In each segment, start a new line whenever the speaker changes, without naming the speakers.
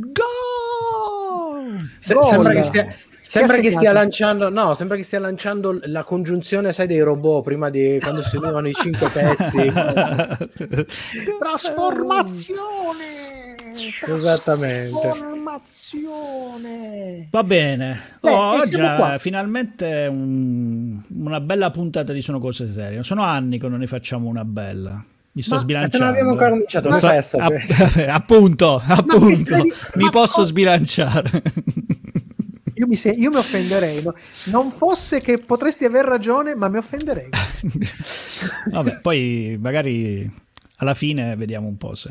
Gol!
Se- sembra che stia, sembra che stia lanciando, no, sembra che stia lanciando la congiunzione, sai, dei robot prima di quando si univano i cinque pezzi.
Trasformazione!
Esattamente.
Trasformazione!
Va bene.
Beh,
Oh, oggi è
qua.
finalmente un- una bella puntata di Sono cose serie. Sono anni che non ne facciamo una bella. Mi sto
Ma
sbilanciando.
non abbiamo ancora cominciato
sto-
festa,
app-
cioè.
appunto, appunto.
di-
Mi
ma
posso sbilanciare.
Io mi, se- io mi offenderei. no? Non fosse che potresti aver ragione, ma mi offenderei.
Vabbè, poi magari alla fine vediamo un po' se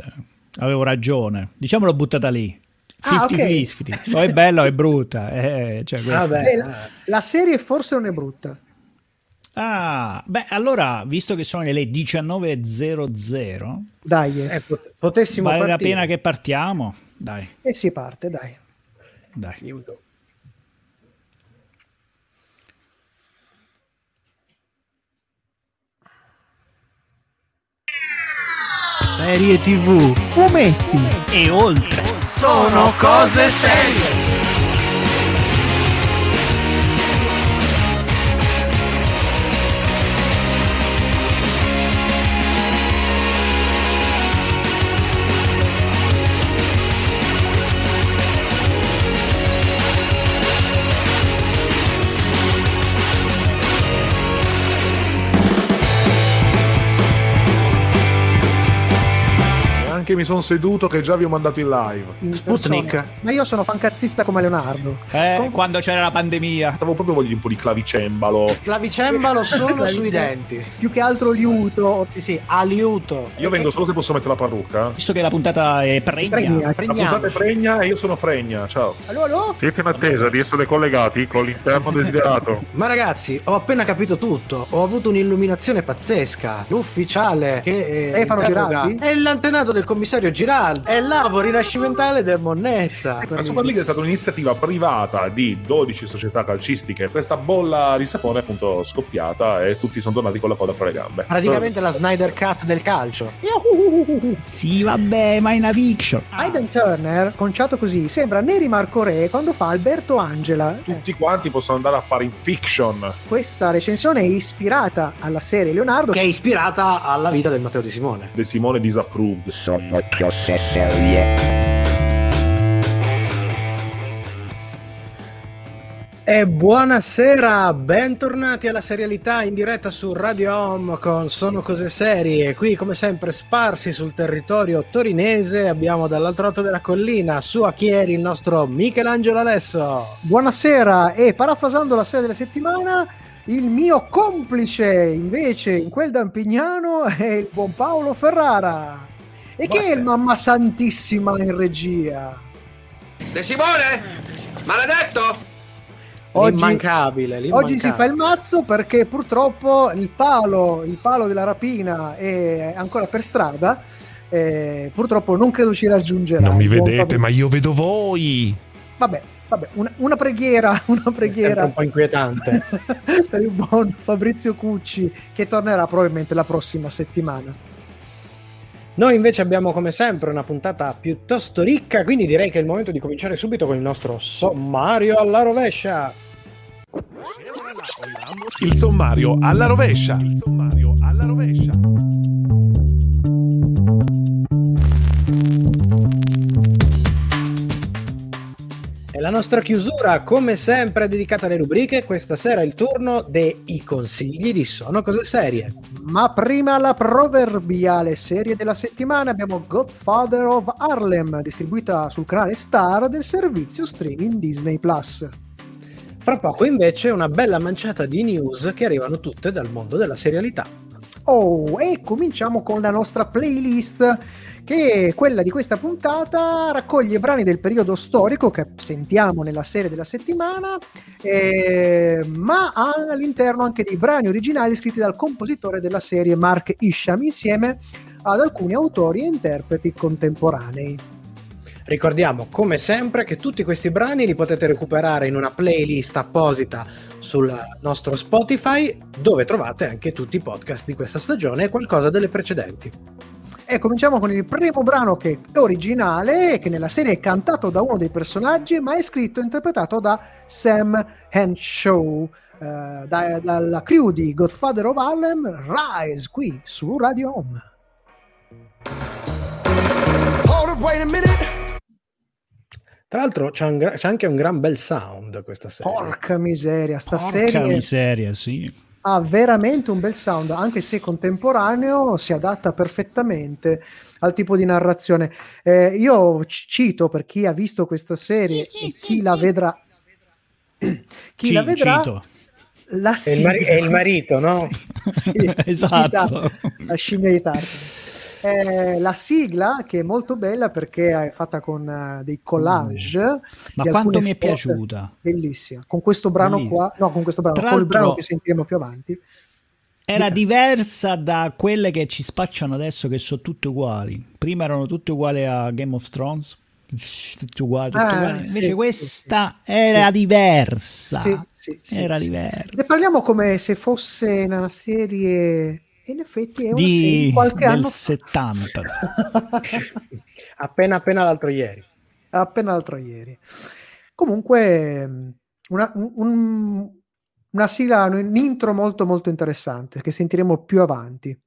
avevo ragione. Diciamo l'ho buttata lì.
Ah, ok.
50-50. O è bella o è brutta. Eh, cioè questo.
Vabbè.
Eh, la, la serie forse non è brutta.
Ah, beh, allora, visto che sono le 19.00,
Dai, eh.
Eh, pot- potessimo
vale la
partire.
pena che partiamo? Dai,
e si parte, dai.
dai.
Aiuto.
Serie TV, fumetti,
E oltre.
Sono cose serie.
Mi sono seduto che già vi ho mandato in live.
Sputnik.
persona. Ma io sono fancazzista come Leonardo.
Eh,
Com-
quando c'era la pandemia.
Avevo proprio voglia di un po' di clavicembalo.
Clavicembalo solo sui denti.
Più che altro liuto.
Sì, sì, aliuto.
Io vengo solo se posso mettere la parrucca.
Visto che la puntata è pregna.
Pregna.
La puntata è pregna e io sono fregna. Ciao.
Allora, allora?
Siete in attesa di essere collegati con l'interno desiderato.
Ma ragazzi, ho appena capito tutto. Ho avuto un'illuminazione pazzesca. L'ufficiale che eh,
Stefano
è l'antenato del commissario Giraldi. È l'avo rinascimentale del Monnezza.
La Super League è stata un'iniziativa privata di 12 società calcistiche. Questa bolla di sapone è appunto scoppiata e tutti sono tornati con la coda fra le gambe.
Praticamente la Snyder Cut del calcio.
Sì, vabbè, ma è una fiction.
Aiden Turner, conciato così, sembra Neri Marco Re quando fa Alberto Angela.
Tutti quanti possono andare a fare in fiction.
questa recensione è ispirata alla serie Leonardo.
Che è ispirata alla vita del Matteo Di Simone.
De Simone disapproved.
Cose serie.
E buonasera, bentornati alla serialità in diretta su Radio Home con Sono Cose Serie. Qui, come sempre, sparsi sul territorio torinese, abbiamo dall'altro lato della collina, su Achieri, il nostro Michelangelo Alesso.
Buonasera e parafrasando la serie della settimana, il mio complice invece in quel Dampignano è il buon Paolo Ferrara. E che è mamma santissima in regia?
De Simone? Maledetto?
Oggi,
L'immancabile,
oggi si fa il
l'immancabile.
mazzo perché purtroppo il palo, il palo della rapina è ancora per strada. eh, purtroppo non credo ci raggiungerà.
Non mi
buon
vedete, ma io vedo voi.
Vabbè, vabbè una, una preghiera, una
È
preghiera
un po' inquietante.
per il buon Fabrizio Cucci che tornerà probabilmente la prossima settimana.
Noi invece abbiamo come sempre una puntata piuttosto ricca, quindi direi che è il momento di cominciare subito con il nostro sommario alla rovescia.
Il sommario alla rovescia. Il sommario alla rovescia.
La nostra chiusura, come sempre, dedicata alle rubriche. Questa sera è il turno dei consigli di Sono Cose Serie.
Ma prima la proverbiale serie della settimana abbiamo Godfather of Harlem, distribuita sul canale Star del servizio streaming Disney Plus.
Fra poco invece una bella manciata di news che arrivano tutte dal mondo della serialità.
Oh, e cominciamo con la nostra playlist, che quella di questa puntata raccoglie brani del periodo storico che sentiamo nella serie della settimana, eh, ma ha all'interno anche dei brani originali scritti dal compositore della serie Mark Isham insieme ad alcuni autori e interpreti contemporanei.
Ricordiamo come sempre che tutti questi brani li potete recuperare in una playlist apposita sul nostro Spotify dove trovate anche tutti i podcast di questa stagione e qualcosa delle precedenti.
E cominciamo con il primo brano che è originale, che nella serie è cantato da uno dei personaggi, ma è scritto e interpretato da Sam Henshaw, eh, da- dalla crew di Godfather of Harlem, Rise, qui su Radio Home.
Tra l'altro c'è, un c'è anche un gran bel sound questa serie.
Porca miseria, sta
Porca
serie
miseria, sì.
Ha veramente un bel sound, anche se contemporaneo si adatta perfettamente al tipo di narrazione. Eh, io ci- cito per chi ha visto questa serie e chi la vedrà. Chi
Ci-
la vedrà,
cito.
la
È il, mari- è il marito, no?
Sì,
Esatto.
cita La scimmia di Tarzan. Eh, la sigla che è molto bella perché è fatta con eh, dei collage
Ma
di
quanto mi è piaciuta.
bellissima con questo brano
Bellissima.
qua no con questo brano
Tra
col brano che sentiremo più avanti
Era diversa da quelle che ci spacciano adesso, che sono tutte uguali. Prima erano tutte uguali a Game of Thrones. Tutte uguali, tutte
Ah,
uguali. Invece
sì,
questa
sì.
era
Sì.
diversa. Era diversa.
Ne parliamo come se fosse una serie. In effetti è una serie
Di,
di qualche
del
anno fa.
70.
appena appena l'altro ieri.
appena l'altro ieri. Comunque, mh, una, un- un- una sigla, un intro molto molto interessante che sentiremo più avanti.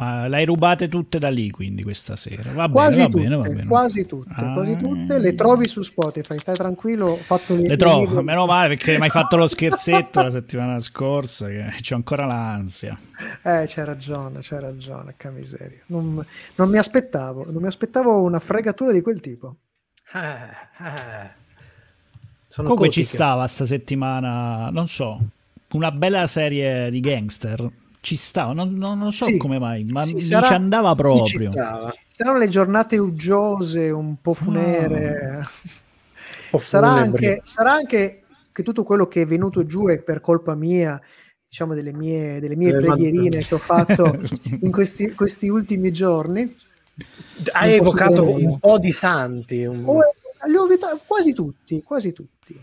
Ma l'hai rubate tutte da lì, quindi questa sera. Va
quasi,
bene, va
tutte,
bene, va bene.
quasi tutte,
Ah.
quasi tutte le trovi su Spotify. Stai tranquillo, ho fatto
Le
le
trovo, meno male perché mi hai fatto lo scherzetto la settimana scorsa, che c'ho ancora l'ansia.
Eh, c'hai ragione, c'hai ragione, che miseria. Non, non mi aspettavo, non mi aspettavo una fregatura di quel tipo.
Ah, ah. Sono
Comunque
cose
ci stava sta settimana, non so, una bella serie di gangster. Ci stava, non, non- non so
Sì,
come mai, ma
sì,
mi
sarà-
ci andava
Ci
proprio.
stava.
Saranno le giornate uggiose, un po' funere.
Un po'
sarà, anche, sarà anche che tutto quello che è venuto giù è per colpa mia, diciamo delle mie, delle mie preghierine che ho fatto in questi, questi ultimi giorni.
Hai evocato un po' di santi. un-
Oh, li ho vita- quasi tutti, quasi tutti.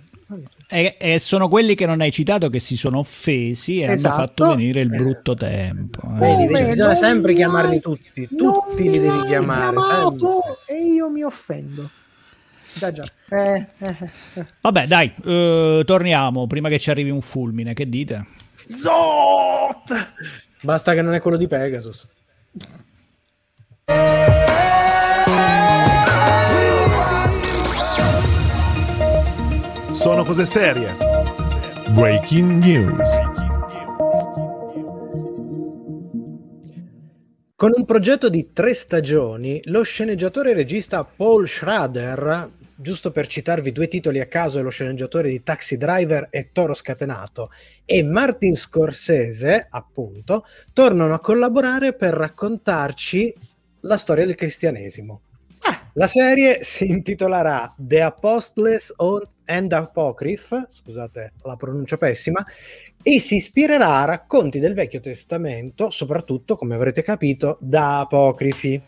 E, e sono quelli che non hai citato che si sono offesi e
Esatto.
hanno fatto venire il brutto tempo. eh.
Vedi, vedi, bisogna sempre
mi
chiamarli
hai-
tutti.
non
Tutti
mi
li devi
hai
chiamare.
e io mi offendo. Già, già. Eh, eh, eh.
Vabbè, dai, eh, torniamo prima che ci arrivi un fulmine. Che dite?
Zot!
Basta che non è quello di Pegasus.
Sono cose serie. Breaking news.
Con un progetto di tre stagioni, lo sceneggiatore e regista Paul Schrader, giusto per citarvi due titoli a caso, è lo sceneggiatore di Taxi Driver e Toro Scatenato, e Martin Scorsese, appunto, tornano a collaborare per raccontarci la storia del cristianesimo. La serie si intitolerà The Apostles and Apocryph, scusate la pronuncia pessima, e si ispirerà a racconti del Vecchio Testamento, soprattutto, come avrete capito, da apocrifi.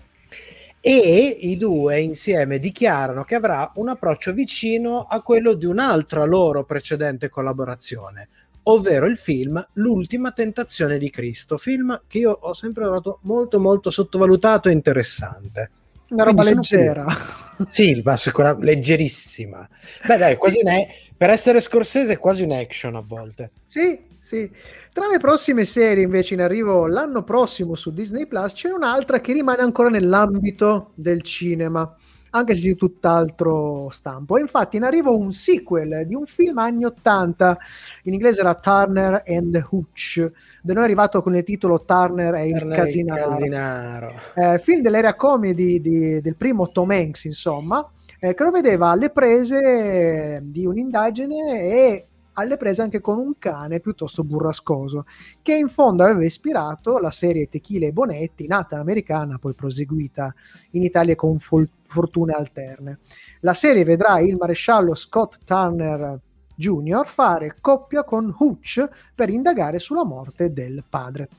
E i due insieme dichiarano che avrà un approccio vicino a quello di un'altra loro precedente collaborazione, ovvero il film L'ultima tentazione di Cristo, film che io ho sempre trovato molto molto sottovalutato e interessante.
Una roba
Quindi
leggera.
Sì, ma sicuramente leggerissima. Beh, dai, quasi è- per essere scorsese è quasi un action a volte.
Sì, sì. Tra le prossime serie invece in arrivo l'anno prossimo su Disney Plus c'è un'altra che rimane ancora nell'ambito del cinema, anche se di tutt'altro stampo. E infatti in arrivo un sequel di un film anni 80, in inglese era Turner and Hooch, da noi è arrivato con il titolo Turner e il
Turner il
Casinaro.
Casinaro.
Eh, film dell'area comedy di- del primo Tom Hanks, insomma, eh, che lo vedeva alle prese di un'indagine e alle prese anche con un cane piuttosto burrascoso, che in fondo aveva ispirato la serie Tequila e Bonetti, nata americana, poi proseguita in Italia con fol- fortune alterne. La serie vedrà il maresciallo Scott Turner Jr. fare coppia con Hooch per indagare sulla morte del padre.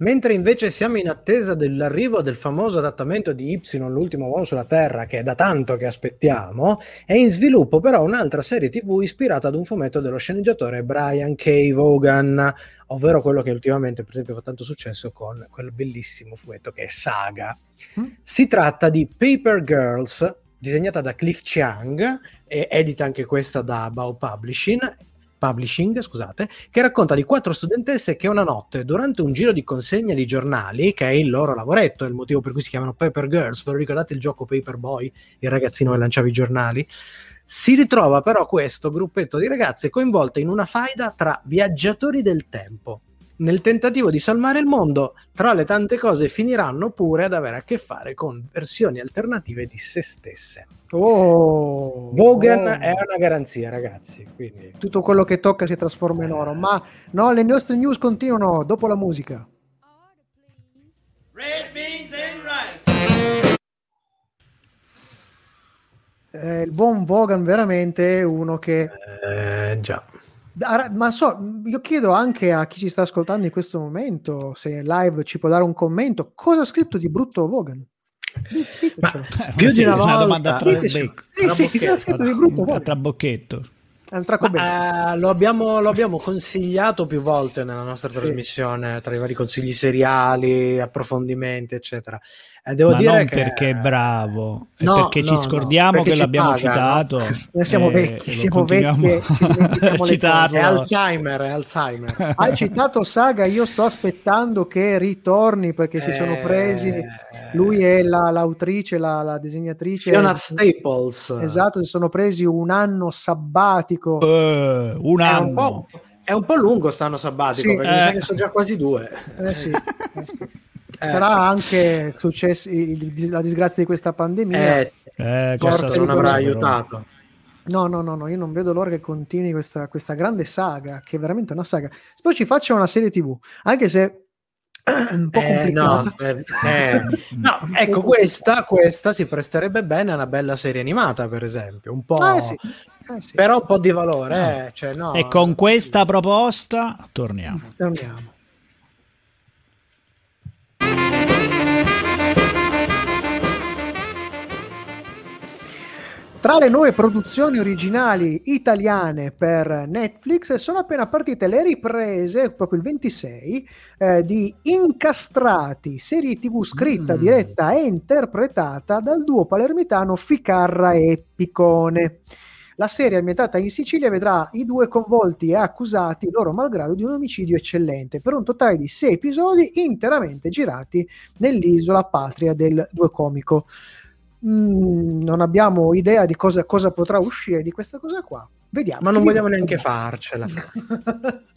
Mentre invece siamo in attesa dell'arrivo del famoso adattamento di Y, l'ultimo uomo sulla Terra, che è da tanto che aspettiamo, è in sviluppo però un'altra serie TV ispirata ad un fumetto dello sceneggiatore Brian K. Vaughan, ovvero quello che ultimamente, per esempio, fa tanto successo con quel bellissimo fumetto che è Saga.
Mm.
Si tratta di Paper Girls, disegnata da Cliff Chiang e edita anche questa da Bao Publishing, Publishing, scusate, che racconta di quattro studentesse che una notte, durante un giro di consegna di giornali, che è il loro lavoretto, è il motivo per cui si chiamano Paper Girls, ve lo ricordate il gioco Paper Boy, il ragazzino che lanciava i giornali? Si ritrova però questo gruppetto di ragazze coinvolte in una faida tra viaggiatori del tempo. Nel tentativo di salvare il mondo, tra le tante cose finiranno pure ad avere a che fare con versioni alternative di se stesse.
Oh,
Vaughan
oh.
è una garanzia, ragazzi. Quindi
tutto quello che tocca si trasforma in oro. Ma no, le nostre news continuano dopo la musica. Eh, il buon Vaughan veramente è uno che
Eh, già.
Ma so, io chiedo anche a chi ci sta ascoltando in questo momento, se live ci può dare un commento, cosa ha scritto di brutto Vaughan? Di- Ditecelo.
Più di
Sì,
una
una
volta.
domanda tra
Ditecelo. Sì, ha scritto di brutto
a
Vaughan?
trabocchetto.
Ma, eh, lo, abbiamo, lo abbiamo consigliato più volte nella nostra
Sì.
trasmissione, tra i vari consigli seriali, approfondimenti, eccetera. E devo
Ma
dire
non
che
perché è bravo, è
No,
perché
no,
ci
no,
scordiamo
perché
che
ci
l'abbiamo
paga,
citato.
Noi siamo vecchi, siamo vecchi
a citarlo.
è Alzheimer, è Alzheimer.
Hai citato Saga, io sto aspettando che ritorni perché si sono
Eh,
presi. Lui è la- l'autrice, la, la disegnatrice.
Fiona Staples.
Esatto, si sono presi un anno sabbatico.
Eh, un
È
anno.
un, po', è un po' lungo stanno sabbatico,
Sì,
perché mi sa
eh.
che sono già quasi due.
Eh sì, eh. Sarà anche successo il- la disgrazia di questa pandemia.
Eh,
Eh,
forse
questa
non avrà aiutato.
No, no, no, no, io non vedo l'ora che continui questa, questa grande saga, che è veramente una saga. Spero ci faccia una serie TV, anche se un po'
Eh, no,
complicata.
eh, no, ecco, questa, questa si presterebbe bene a una bella serie animata, per esempio. Un po',
Ah, sì. eh sì.
Però un po' di valore, eh, cioè, no.
E con questa proposta torniamo.
Torniamo. Tra le nuove produzioni originali italiane per Netflix sono appena partite le riprese, proprio il 26, eh, di Incastrati, serie tv scritta,
Mm.
diretta e interpretata dal duo palermitano Ficarra e Picone. La serie ambientata in Sicilia vedrà i due coinvolti e accusati, loro malgrado, di un omicidio eccellente, per un totale di sei episodi interamente girati nell'isola patria del due comico. Mm, non abbiamo idea di cosa, cosa potrà uscire di questa cosa qua. Vediamo.
Ma non vogliamo neanche farcela.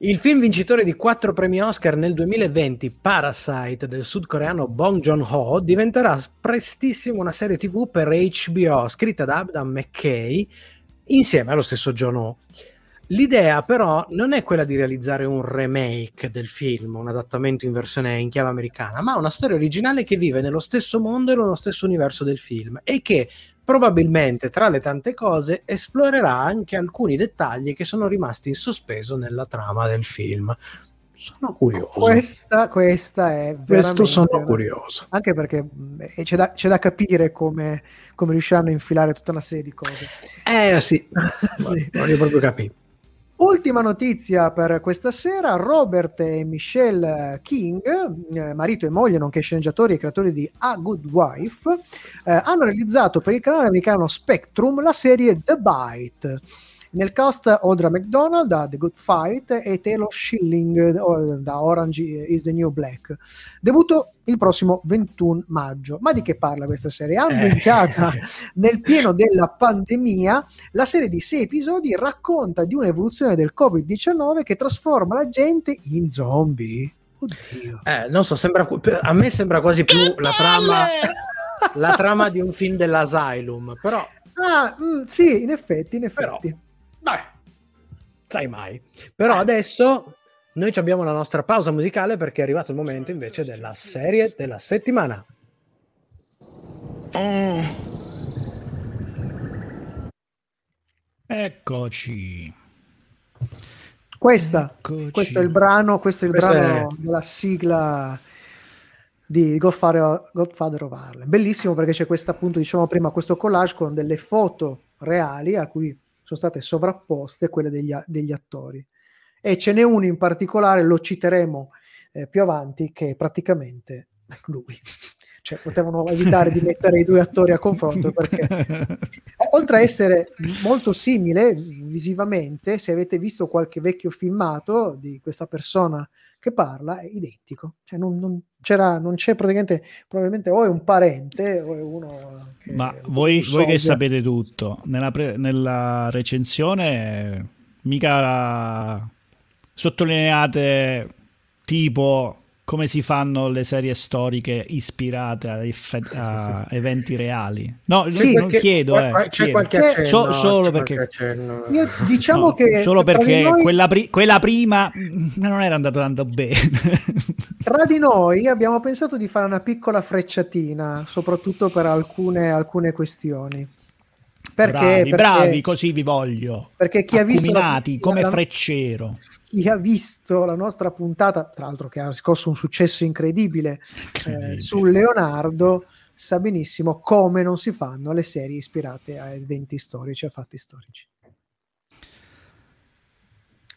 Il film vincitore di quattro premi Oscar nel 2020, Parasite del sudcoreano Bong Joon-ho, diventerà prestissimo una serie TV per HBO scritta da Adam McKay insieme allo stesso Joon-ho. L'idea però non è quella di realizzare un remake del film, un adattamento in versione in chiave americana, ma una storia originale che vive nello stesso mondo e nello stesso universo del film e che probabilmente tra le tante cose esplorerà anche alcuni dettagli che sono rimasti in sospeso nella trama del film. Sono curioso.
Questa, questa è
Questo sono curioso.
Anche perché e c'è, da, c'è da capire come, come riusciranno a infilare tutta una serie di cose.
Eh sì,
Sì.
voglio proprio capire.
Ultima notizia per questa sera, Robert e Michelle King, eh, marito e moglie, nonché sceneggiatori e creatori di A Good Wife, eh, hanno realizzato per il canale americano Spectrum la serie The Bite. Nel cast Audra McDonald da The Good Fight e Taylor Schilling eh, da Orange is the New Black. Debutto il prossimo 21 maggio. Ma di che parla questa serie? Ambientata nel pieno della pandemia, la serie di sei episodi racconta di un'evoluzione del Covid-19 che trasforma la gente in zombie. Oddio.
Eh, non so, sembra, a me sembra quasi più la trama, la trama di un film dell'Asylum, però,
Ah, mm, sì, in effetti, in
Però- dai, sai mai. Però adesso noi ci abbiamo la nostra pausa musicale perché è arrivato il momento invece della serie della settimana.
Eccoci.
Questa,
Eccoci.
questo è il brano, questo è il
Questo
brano
è-
della sigla di Godfather, Godfather of Harlem. Bellissimo perché c'è questo appunto, diciamo prima, questo collage con delle foto reali a cui sono state sovrapposte quelle degli, a- degli attori. E ce n'è uno in particolare, lo citeremo eh, più avanti, che è praticamente lui. Cioè, potevano evitare di mettere i due attori a confronto perché eh, oltre a essere molto simile visivamente, se avete visto qualche vecchio filmato di questa persona che parla, è identico. Cioè non, non c'era, non c'è praticamente, probabilmente o è un parente o è uno che
Ma voi, voi che sapete tutto, nella, pre- nella recensione mica sottolineate tipo come si fanno le serie storiche ispirate a, effe- a eventi reali. No,
Sì,
non chiedo, eh,
c'è
chiedo.
qualche accenno,
so- solo
c'è
perché-
qualche accenno.
Io diciamo
No,
che
solo perché
noi-
quella, pri- quella prima mm, non era andata tanto bene.
Tra di noi abbiamo pensato di fare una piccola frecciatina, soprattutto per alcune, alcune questioni. Perché,
bravi,
perché-
bravi, così vi voglio.
perché chi ha visto la-
Accuminati, come
la-
freccero.
Chi ha visto la nostra puntata, tra l'altro che ha riscosso un successo incredibile eh,
Incredibile.
su Leonardo, sa benissimo come non si fanno le serie ispirate a eventi storici, a fatti storici.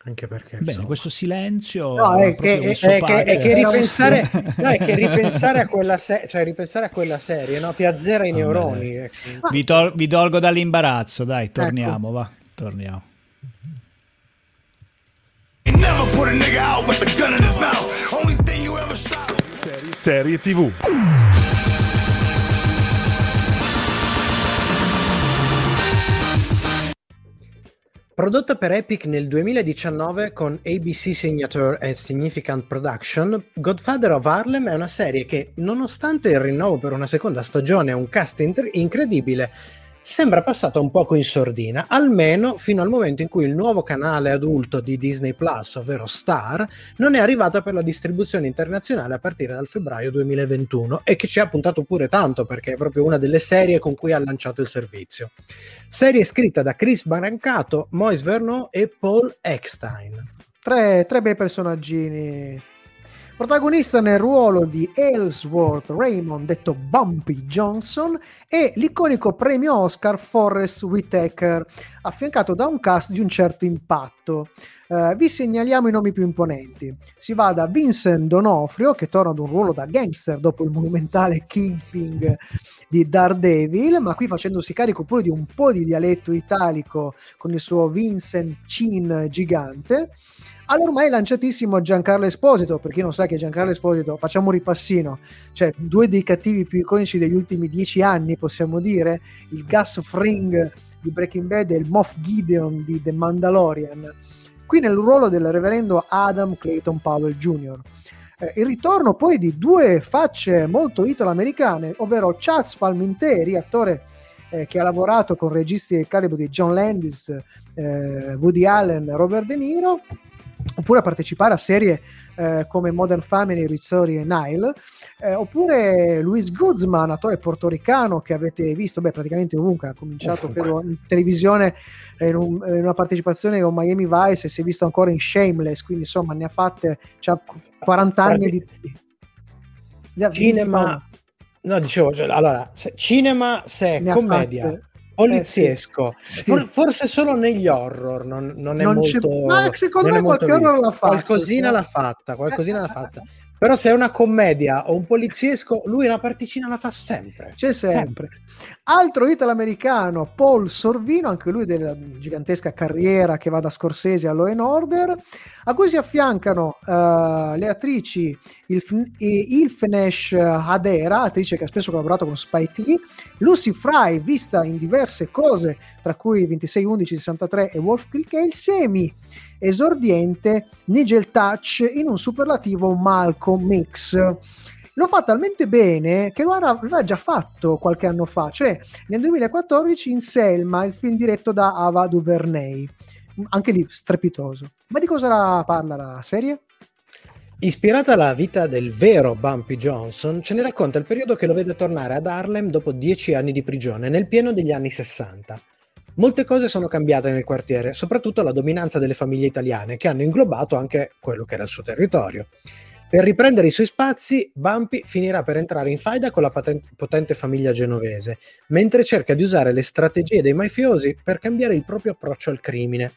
Anche perché
Bene,
insomma.
questo silenzio
No, è che-
è è ripensare,
sì.
no, è che ripensare a quella se- cioè ripensare a quella serie no? ti azzera i neuroni ecco.
vi, tol- vi tolgo dall'imbarazzo, dai, torniamo, va, torniamo.
Never put a nigga out with a gun in his mouth. Only thing you ever shot.
Serie TV.
Prodotta per Epic nel 2019 con ABC Signature e Significant Production, Godfather of Harlem è una serie che, nonostante il rinnovo per una seconda stagione e un cast inter- incredibile, sembra passata un poco in sordina, almeno fino al momento in cui il nuovo canale adulto di Disney Plus, ovvero Star, non è arrivata per la distribuzione internazionale a partire dal febbraio 2021 e che ci ha puntato pure tanto perché è proprio una delle serie con cui ha lanciato il servizio. Serie scritta da Chris Brancato, Moise Vernon e Paul Eckstein.
Tre, tre bei personaggini. Protagonista nel ruolo di Ellsworth Raymond, detto Bumpy Johnson, e l'iconico premio Oscar Forrest Whitaker, affiancato da un cast di un certo impatto. Eh, vi segnaliamo i nomi più imponenti. Si va da Vincent Donofrio, che torna ad un ruolo da gangster dopo il monumentale Kingpin di Daredevil, ma qui facendosi carico pure di un po' di dialetto italico con il suo Vincent Chin gigante all'ormai lanciatissimo Giancarlo Esposito. Per chi non sa che Giancarlo Esposito, facciamo un ripassino, cioè due dei cattivi più iconici degli ultimi dieci anni, possiamo dire, il Gus Fring di Breaking Bad e il Moff Gideon di The Mandalorian. Qui nel ruolo del reverendo Adam Clayton Powell Jr. Eh, il ritorno poi di due facce molto italo-americane, ovvero Chaz Palminteri, attore eh, che ha lavorato con registi del calibro di John Landis, eh, Woody Allen, Robert De Niro, oppure a partecipare a serie eh, come Modern Family, Rizzori e Nile, eh, oppure Luis Guzman, attore portoricano che avete visto beh, praticamente ovunque, ha cominciato
Ovunque.
credo, in televisione in, un- in una partecipazione con Miami Vice e si è visto ancora in Shameless, quindi insomma ne ha fatte c'ha 40 anni di... di-
Cinema, no, dicevo, cioè, allora, se- cinema, se
ha
commedia,
fatte-
poliziesco,
sì.
for- forse solo negli horror non, non è
Non
molto...
ma secondo me qualche horror l'ha fatto,
Qualcosina l'ha fatta, qualcosina l'ha fatta. Però se è una commedia o un poliziesco, lui una particina la fa sempre.
C'è sempre. Altro italo-americano, Paul Sorvino, anche lui della gigantesca carriera che va da Scorsese a Law and Order, a cui si affiancano eh, le attrici Ilf- eh, Ilfenesh Hadera, attrice che ha spesso collaborato con Spike Lee, Lucy Fry, vista in diverse cose, tra cui 26, 11, 63 e Wolf Creek, e il semi esordiente Nigel Touch in un superlativo Malcolm X. Lo fa talmente bene che lo aveva già fatto qualche anno fa, cioè nel 2014 in Selma, il film diretto da Ava DuVernay. Anche lì strepitoso. Ma di cosa parla la serie?
Ispirata alla vita del vero Bumpy Johnson, ce ne racconta il periodo che lo vede tornare ad Harlem dopo dieci anni di prigione, nel pieno degli anni 60. Molte cose sono cambiate nel quartiere, soprattutto la dominanza delle famiglie italiane, che hanno inglobato anche quello che era il suo territorio. Per riprendere i suoi spazi, Bumpy finirà per entrare in faida con la paten- potente famiglia genovese, mentre cerca di usare le strategie dei mafiosi per cambiare il proprio approccio al crimine.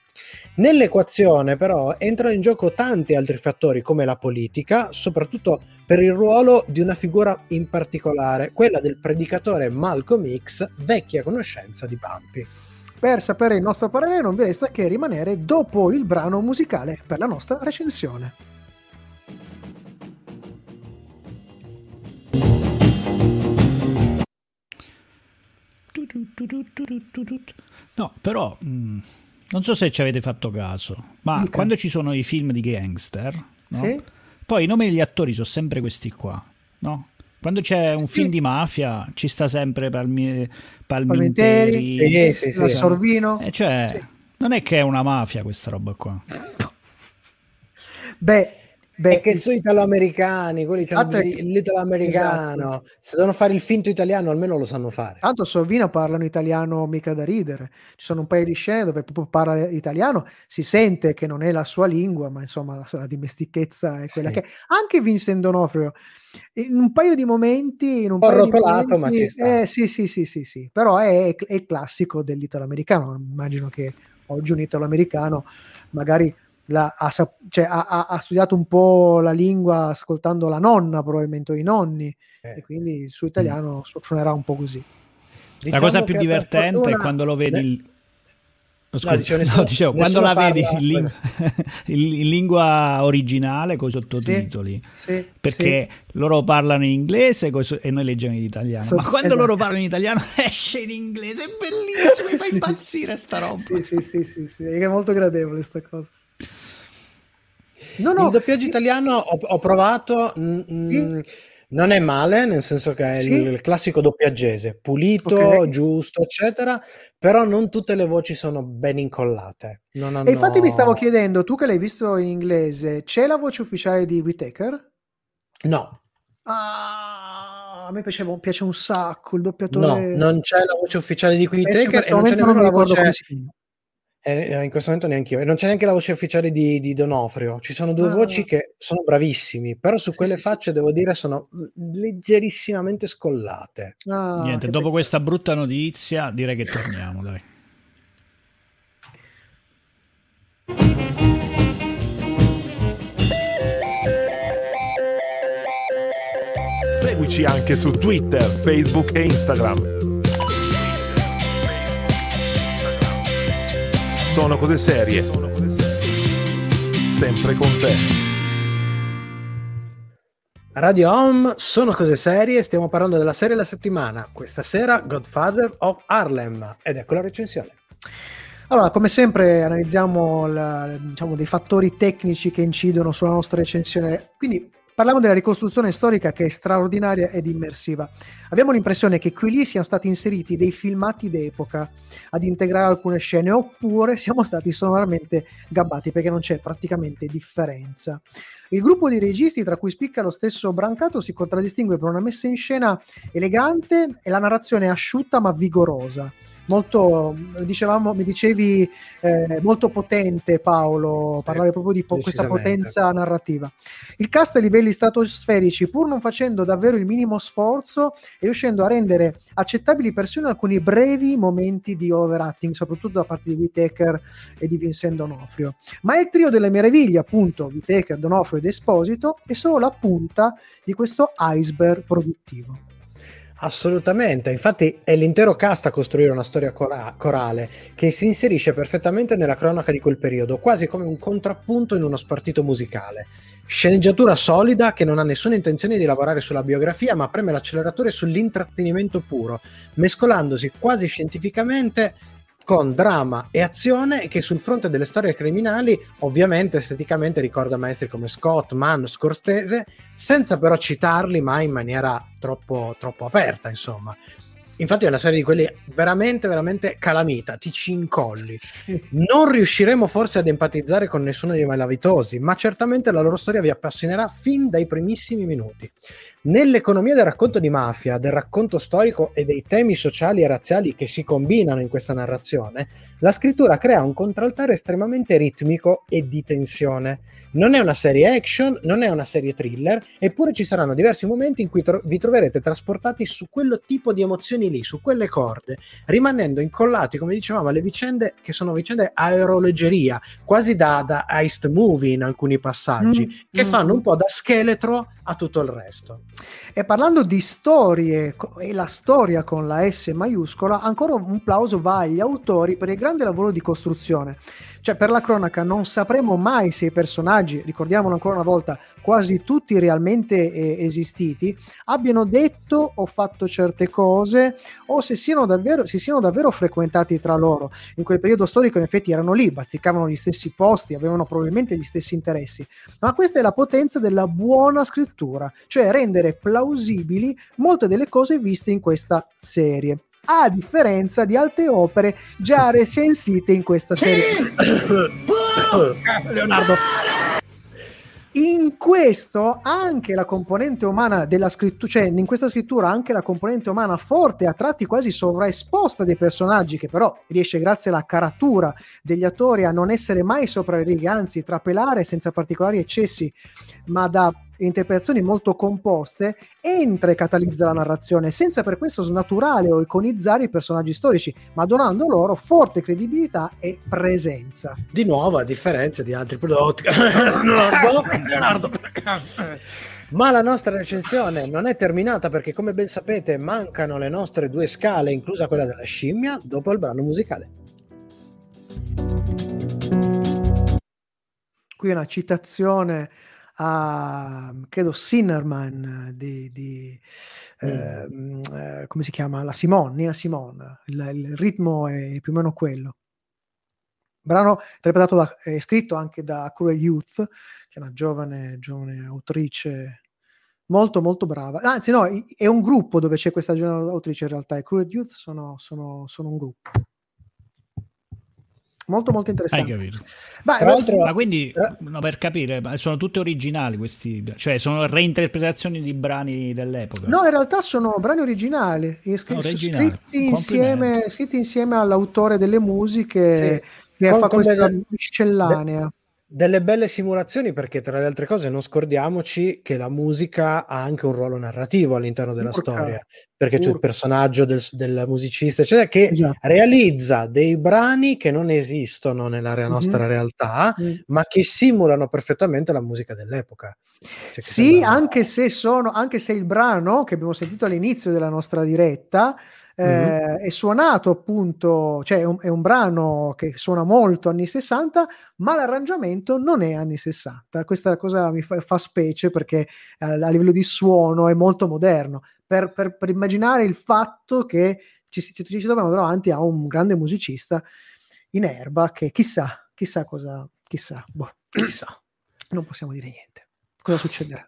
Nell'equazione, però, entrano in gioco tanti altri fattori come la politica, soprattutto per il ruolo di una figura in particolare, quella del predicatore Malcolm X, vecchia conoscenza di Bumpy.
Per sapere il nostro parere non vi resta che rimanere dopo il brano musicale per la nostra recensione.
No, però mh, non so se ci avete fatto caso, ma
Dica.
quando ci sono i film di gangster, no?
Sì?
poi i nomi degli attori sono sempre questi qua, no? Quando c'è un
Sì.
film di mafia ci sta sempre Palmi-
Palmenteri,
Palmenteri.
Sì, sì.
Sorvino.
Eh, cioè, non è che è una mafia questa roba qua.
Beh, beh,
che sono italo-americani, quelli che hanno
è-
bisogno- l'italo-americano. Se devono fare il finto italiano, almeno lo sanno fare.
Tanto Sorvino parlano italiano mica da ridere. Ci sono un paio di scene dove proprio parla italiano, si sente che non è la sua lingua, ma insomma la, la dimestichezza è quella
Sì.
che. Anche Vincent D'Onofrio, in un paio di momenti, in un
po'
paio di
rotolato, ma
momenti-
ci sta.
eh, sì, sì, sì, sì, sì, però è, è il classico dell'italo-americano. Immagino che oggi un italo-americano magari la- ha, cioè, ha- ha- studiato un po' la lingua ascoltando la nonna, probabilmente, o i nonni,
Eh.
e quindi il suo italiano su- suonerà un po' così.
la
Diciamo
cosa più
che per
divertente
fortuna-
è quando lo vedi... Il- Oh, scusa,
dicevo,
no, dicevo, quando la vedi in, ling- in- in lingua originale con i sottotitoli.
Sì,
perché loro parlano in inglese e noi leggiamo in italiano.
So-
Ma quando
esatto.
loro parlano in italiano esce in inglese, è bellissimo, mi fa
Sì.
impazzire sta roba.
Sì, sì, sì, sì, sì, è molto gradevole sta cosa. No, no,
il doppiaggio italiano ho, ho provato, mm, mm, non è male, nel senso che è
Sì.
il, il classico doppiaggese, pulito,
Ok.
giusto, eccetera, però non tutte le voci sono ben incollate. Hanno...
E infatti mi stavo chiedendo, tu che l'hai visto in inglese, c'è la voce ufficiale di Whittaker?
No,
Ah, a me piaceva, piace un sacco il
no,
doppiatore.
non c'è la voce ufficiale di Whittaker e non c'è nemmeno la
come
voce...
chiama.
Eh, in questo momento neanche io. E non c'è neanche la voce ufficiale di, di Donofrio. Ci sono due
Ah.
voci che sono bravissimi, però su
Sì,
quelle
sì, sì.
facce devo dire sono leggerissimamente scollate.
Ah,
Niente, dopo
peccato.
questa brutta notizia direi che torniamo, dai.
Seguici anche su Twitter, Facebook e Instagram. Sono cose serie. Sempre con te.
Radio Home sono cose serie, stiamo parlando della serie della settimana. Questa sera Godfather of Harlem ed ecco la recensione.
Allora, come sempre analizziamo la- diciamo, dei fattori tecnici che incidono sulla nostra recensione. Quindi parliamo della ricostruzione storica che è straordinaria ed immersiva. Abbiamo l'impressione che qui lì siano stati inseriti dei filmati d'epoca ad integrare alcune scene, oppure siamo stati sonoramente gabbati perché non c'è praticamente differenza. Il gruppo di registi, tra cui spicca lo stesso Brancato, si contraddistingue per una messa in scena elegante e la narrazione asciutta ma vigorosa molto, dicevamo, mi dicevi eh, molto potente Paolo, parlavi proprio di po- questa potenza narrativa. Il cast a livelli stratosferici, pur non facendo davvero il minimo sforzo, e riuscendo a rendere accettabili persino alcuni brevi momenti di overacting, soprattutto da parte di Whittaker e di Vincent D'Onofrio. Ma il trio delle meraviglie, appunto, Whittaker, D'Onofrio ed Esposito, è solo la punta di questo iceberg produttivo.
Assolutamente, infatti è l'intero cast a costruire una storia cora- corale che si inserisce perfettamente nella cronaca di quel periodo, quasi come un contrappunto in uno spartito musicale. Sceneggiatura solida che non ha nessuna intenzione di lavorare sulla biografia, ma preme l'acceleratore sull'intrattenimento puro, mescolandosi quasi scientificamente con dramma e azione che sul fronte delle storie criminali ovviamente esteticamente ricorda maestri come Scott, Mann, Scorsese, senza però citarli mai in maniera troppo, troppo aperta, insomma. Infatti è una serie di quelli veramente, veramente calamita, ti ci incolli. Non riusciremo forse ad empatizzare con nessuno dei malavitosi, ma certamente la loro storia vi appassionerà fin dai primissimi minuti. Nell'economia del racconto di mafia, del racconto storico e dei temi sociali e razziali che si combinano in questa narrazione, la scrittura crea un contraltare estremamente ritmico e di tensione. Non è una serie action, non è una serie thriller, eppure ci saranno diversi momenti in cui tro- vi troverete trasportati su quello tipo di emozioni lì, su quelle corde, rimanendo incollati, come dicevamo, alle vicende che sono vicende a aeroleggeria, quasi da, da heist movie in alcuni passaggi,
Mm,
che
mm.
fanno un po' da scheletro a tutto il resto.
E parlando di storie e la storia con la S maiuscola, ancora un plauso va agli autori per il grande lavoro di costruzione. Cioè, per la cronaca non sapremo mai se i personaggi, ricordiamolo ancora una volta, quasi tutti realmente eh, esistiti, abbiano detto o fatto certe cose o se siano davvero, si siano davvero frequentati tra loro. In quel periodo storico, in effetti, erano lì, bazzicavano gli stessi posti, avevano probabilmente gli stessi interessi. Ma questa è la potenza della buona scrittura, cioè rendere plausibili molte delle cose viste in questa serie. A differenza di altre opere già recensite in questa serie. Leonardo. In questo anche la componente umana della scrittura, cioè in questa scrittura anche la componente umana forte, a tratti quasi sovraesposta dei personaggi, che però riesce grazie alla caratura degli attori a non essere mai sopra le righe, anzi trapelare senza particolari eccessi, ma da interpretazioni molto composte, entra e catalizza la narrazione, senza per questo snaturare o iconizzare i personaggi storici, ma donando loro forte credibilità e presenza.
Di nuovo, a differenza di altri prodotti. Leonardo, Leonardo. Ma la nostra recensione non è terminata perché, come ben sapete, mancano le nostre due scale, inclusa quella della scimmia, dopo il brano musicale.
Qui una citazione a credo Sinnerman di, di eh, eh, come si chiama? La Simone, Nina Simone il, il ritmo è più o meno quello. Brano interpretato da, è scritto anche da Cruel Youth che è una giovane, giovane autrice molto molto brava. Anzi no i- è un gruppo dove c'è questa giovane autrice in realtà e Cruel Youth sono, sono, sono un gruppo molto molto
Hai
interessante
capito?
Beh,
Tra l'altro-
Ma quindi, no, per capire, sono tutte originali questi, cioè sono reinterpretazioni di brani dell'epoca.
No, in realtà sono brani originali, eh, scri-
Originali.
scritti, insieme, scritti insieme all'autore delle musiche che
Con-
fa
con
questa
delle-
miscellanea.
Delle belle simulazioni perché tra le altre cose non scordiamoci che la musica ha anche un ruolo narrativo all'interno della
Urca.
storia, perché c'è il
Urca.
personaggio del, del musicista, eccetera, che
Esatto.
realizza dei brani che non esistono nella re-
Mhm.
nostra realtà,
Mm.
ma che simulano perfettamente la musica dell'epoca. Cioè,
Sì,
sembra-
anche se, sono, anche se il brano che abbiamo sentito all'inizio della nostra diretta eh,
Mhm.
è suonato appunto, cioè è un, è un brano che suona molto anni 60, ma l'arrangiamento non è anni 60. Questa cosa mi fa, fa specie perché eh, a livello di suono è molto moderno. Per, per- per immaginare il fatto che ci, ci ci troviamo davanti a un grande musicista in erba che chissà, chissà cosa, chissà, boh, chissà, non possiamo dire niente. Cosa succederà?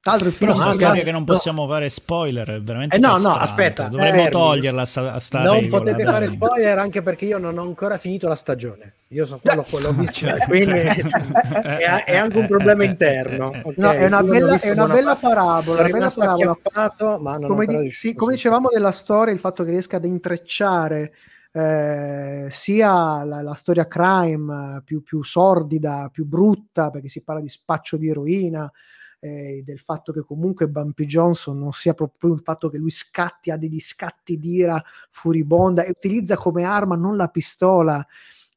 Tra l'altro il film
Però
No,
una
no,
storia
no,
che non
no.
possiamo fare spoiler, è veramente
Eh, no, no, aspetta,
Dovremmo
fermi.
toglierla sta, sta
non
regola,
potete
dai.
fare spoiler anche perché io non ho ancora finito la stagione. Io so quello, quello ho visto,
Certo.
quindi è, è anche un problema interno. ok?
No, è una
l'ho
bella, è una bella parabola. Una bella parabola. come, di- sì, come
a-
dicevamo della storia, il fatto che riesca ad intrecciare eh, sia la, la storia crime eh, più, più sordida, più brutta, perché si parla di spaccio di eroina, eh, del fatto che comunque Bumpy Johnson non sia proprio il fatto che lui scatti, ha degli scatti di ira furibonda e utilizza come arma non la pistola,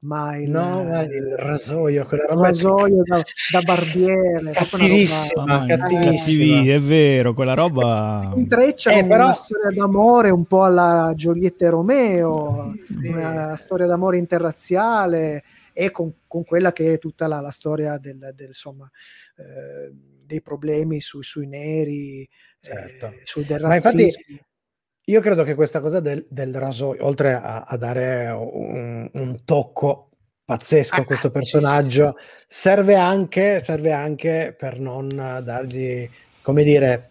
ma il,
No, il rasoio, quella roba
rasoio da, da barbiere. una roba-
cattivissima, cattivissima.
cattivi, è vero, quella roba...
intreccia
Eh,
con
però-
una storia d'amore un po' alla Giulietta e Romeo, una storia d'amore interrazziale e con, con quella che è tutta la, la storia del, del, insomma, eh, dei problemi sui, sui neri,
Certo.
eh, sul del
Ma infatti-
razzismo.
Io credo che questa cosa del, del rasoio, oltre a, a dare un, un tocco pazzesco a
Ah,
questo
sì,
personaggio, serve anche, serve anche per non dargli, come dire,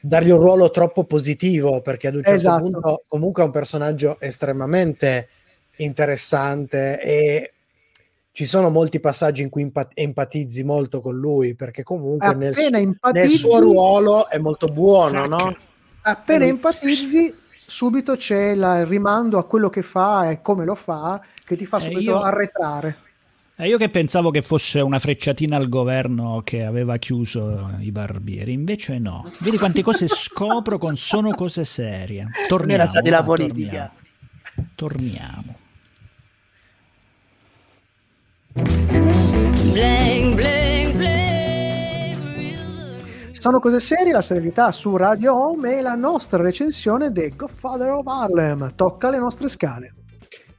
dargli un ruolo troppo positivo perché ad un certo
Esatto.
punto comunque è un personaggio estremamente interessante e ci sono molti passaggi in cui empa- empatizzi molto con lui perché comunque nel, nel suo ruolo è molto buono,
Zac.
no?
appena
Quindi-
empatizzi, subito c'è la- il rimando a quello che fa e come lo fa, che ti fa
Eh,
subito
io-
arretrare.
E io che pensavo che fosse una frecciatina al governo che aveva chiuso i barbieri, invece no. Vedi quante cose scopro con sono cose serie. Torniamo.
era stata la
eh,
politica.
Torniamo.
Bling, bling, bling.
Sono cose serie, la serialità su Radio Home e la nostra recensione di Godfather of Harlem. Tocca le nostre scale.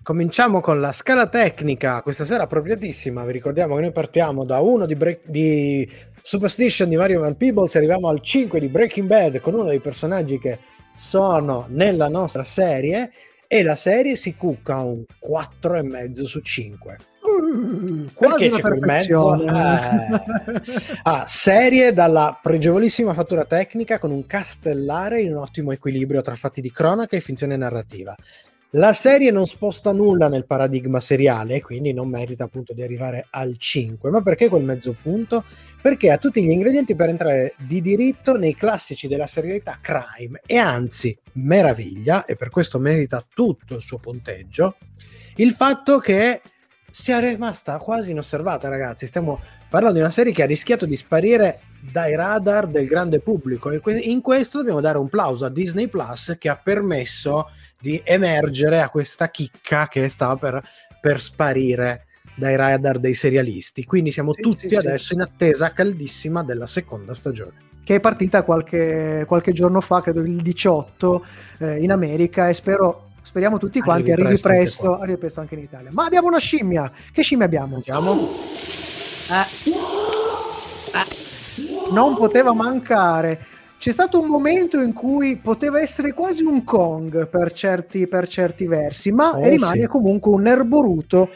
Cominciamo con la scala tecnica, questa sera appropriatissima. Vi ricordiamo che noi partiamo da uno di, Break- di Superstition di Mario Van Peebles e arriviamo al 5 di Breaking Bad con uno dei personaggi che sono nella nostra serie e la serie si cucca un 4,5 su 5.
Uh, quasi una perfezione.
Ah, serie dalla pregevolissima fattura tecnica con un castellare in un ottimo equilibrio tra fatti di cronaca e finzione narrativa. La serie non sposta nulla nel paradigma seriale quindi non merita appunto di arrivare al 5. Ma perché quel mezzo punto? Perché ha tutti gli ingredienti per entrare di diritto nei classici della serialità crime e anzi, meraviglia, e per questo merita tutto il suo punteggio, il fatto che sia rimasta quasi inosservata, ragazzi. Stiamo parlando di una serie che ha rischiato di sparire dai radar del grande pubblico e in questo dobbiamo dare un plauso a Disney Plus che ha permesso di emergere a questa chicca che stava per, per sparire dai radar dei serialisti. Quindi siamo
Sì,
tutti
sì, sì.
adesso in attesa caldissima della seconda stagione.
che è partita qualche, qualche giorno fa, credo il 18 eh, in America e spero, speriamo tutti quanti
Arrivi
arrivi
presto anche
presto, arrivi presto anche in Italia. Ma abbiamo una scimmia, che scimmia abbiamo?
Sentiamo.
Non poteva mancare. C'è stato un momento in cui poteva essere quasi un Kong per certi, per certi versi, ma
Oh,
rimane
sì.
comunque un erboruto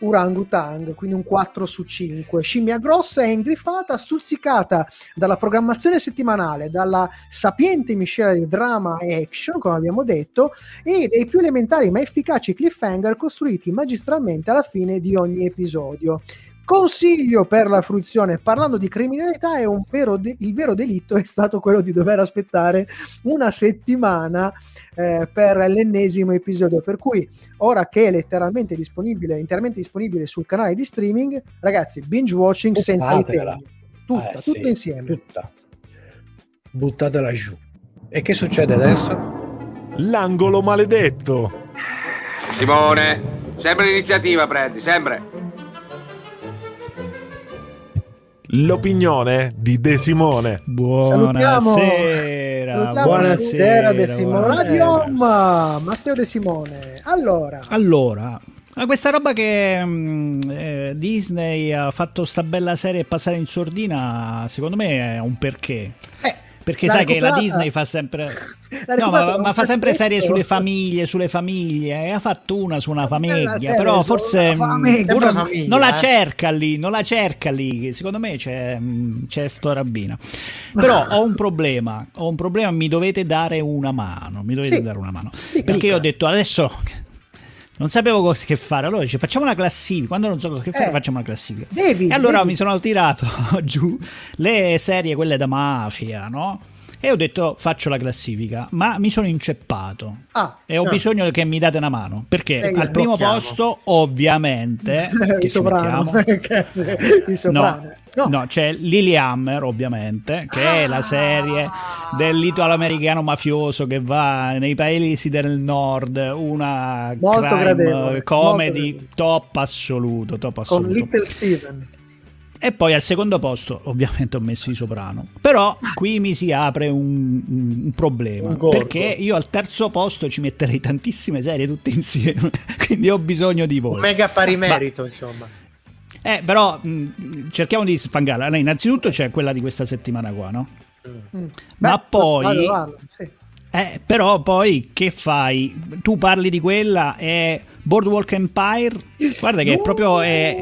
orangutang, quindi un 4 su 5. Scimmia grossa e ingrifata, stuzzicata dalla programmazione settimanale, dalla sapiente miscela di drama e action, come abbiamo detto, e dei più elementari ma efficaci cliffhanger costruiti magistralmente alla fine di ogni episodio. Consiglio per la fruizione, parlando di criminalità, è un vero de- il vero delitto è stato quello di dover aspettare una settimana eh, per l'ennesimo episodio. Per cui, ora che è letteralmente disponibile, interamente disponibile sul canale di streaming, ragazzi, binge watching senza
Buttatela.
ritegno. Tutta,
Eh, sì,
tutta insieme.
Tutta. Buttatela giù. E che succede adesso?
L'angolo maledetto.
Simone, sempre l'iniziativa prendi, sempre.
L'opinione di De Simone.
Buonasera.
Salutiamo.
Buonasera, De Simone.
Radio Home, Matteo De Simone. Allora,
Allora, ma questa roba che mm, eh, Disney ha fatto sta bella serie passare in sordina, secondo me è un perché.
eh,
Perché
l'ha
sai che la Disney fa sempre. No, ma, ma fa sempre serie sulle famiglie, sulle famiglie. E ha fatto una su una famiglia.
serie
Però forse mm,
famiglia.
uno
famiglia,
non la
eh.
cerca lì, non la cerca lì. Secondo me c'è, mm, c'è sto rabbina. Però ho un problema. Ho un problema, mi dovete dare una mano. Mi dovete
Sì.
dare una mano.
Dica,
Perché
dica.
io ho detto adesso. Non sapevo cosa che fare, allora dice facciamo una classifica. Quando non so che fare,
Eh.
facciamo una classifica.
Devi,
E allora
devi.
mi sono tirato giù le serie, quelle da mafia, no? E ho detto faccio la classifica, ma mi sono inceppato.
Ah,
E ho
Ah.
bisogno che mi date una mano. Perché
Eh,
al primo posto, ovviamente,
il soprano. Cazzo, il soprano.
No, no, c'è Lily Hammer, ovviamente, che è la serie dell'italo-americano mafioso che va nei paesi del nord, una
Molto
crime
gradevole,
comedy
molto
top assoluto, top
Con
assoluto.
Little Steven.
E poi al secondo posto, ovviamente, ho messo i soprano. Però qui mi si apre un, un- problema.
Un
perché io al terzo posto ci metterei tantissime serie tutte insieme. Quindi ho bisogno di voi.
Un mega pari merito, insomma.
Eh, però mh, cerchiamo di sfangarla. Allora, innanzitutto c'è quella di questa settimana qua, no?
Mm.
Ma
Beh,
poi-
vado, vado, sì.
Eh, però poi che fai? Tu parli di quella e Boardwalk Empire? Guarda che è proprio è,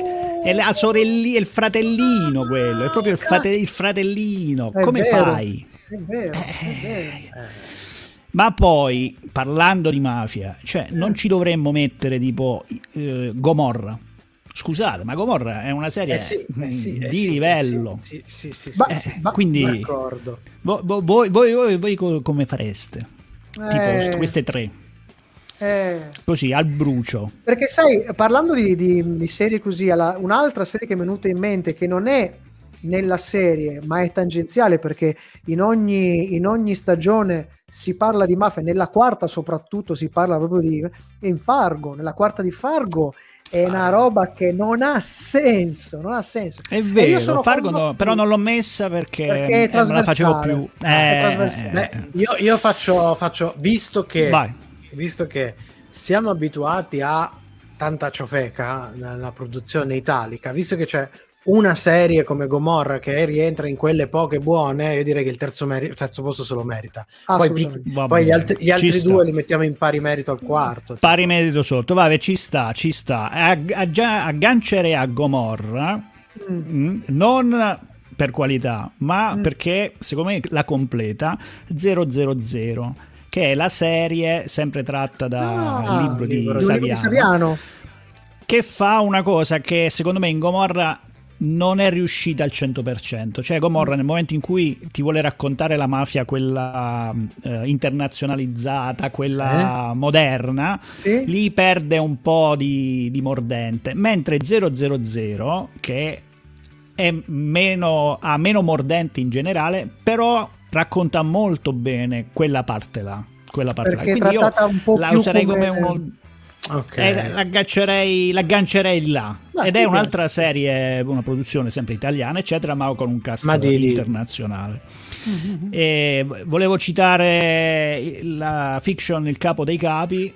è la sorellina, il fratellino quello, è proprio il, frate- il fratellino.
È
Come
vero.
fai?
È vero, è vero.
Ma poi, parlando di mafia, cioè, non ci dovremmo mettere tipo eh, Gomorra. Scusate, ma Gomorra è una serie
Eh sì, eh sì, eh
di
sì,
livello.
Sì, sì, sì,
Ma-
Eh, quindi
d'accordo.
vo- vo- voi, voi- voi- voi co- come fareste? Tipo
Eh,
queste tre,
eh,
così al brucio.
Perché sai, parlando di, di- di serie così, alla- un'altra serie che mi è venuta in mente che non è nella serie, ma è tangenziale perché in ogni, in ogni stagione si parla di mafia, nella quarta soprattutto si parla proprio di è in Fargo, nella quarta di Fargo è una roba che non ha senso, non ha senso.
È
E io
vero,
sono
Fargo no, però non l'ho messa perché,
Perché
eh, non la facevo più.
Ah, è
Eh,
trasversale.
Beh, io, io faccio, faccio visto che
Vai.
Visto che siamo abituati a tanta ciofeca nella produzione italica, visto che c'è una serie come Gomorra che rientra in quelle poche buone, io direi che il terzo, meri- terzo posto se lo merita. Poi,
Va
poi gli altri, gli altri
sta.
due li mettiamo in pari merito al quarto.
Pari merito sotto, vabbè, ci sta, ci sta. Ag- aggia- aggancerei a Gomorra, mm, non per qualità, ma
Mm.
perché secondo me la completa 000, che è la serie sempre tratta dal
Ah,
libro di
libro di
Saviano,
Saviano.
che fa una cosa che secondo me in Gomorra non è riuscita al 100%, cioè Gomorra nel momento in cui ti vuole raccontare la mafia quella eh, internazionalizzata, quella moderna,
Sì.
lì perde un po' di, di mordente, mentre 000 che è meno, ha meno mordente in generale, però racconta molto bene quella parte là. Quella parte là.
Perché è
Quindi io
un po'
la
più
userei come,
come-
uno,
Ok.
eh, l'aggancerei, l'aggancerei là.
Ma
Ed è un'altra serie, una produzione sempre italiana, eccetera, ma con un cast internazionale. E volevo citare la fiction Il capo dei capi,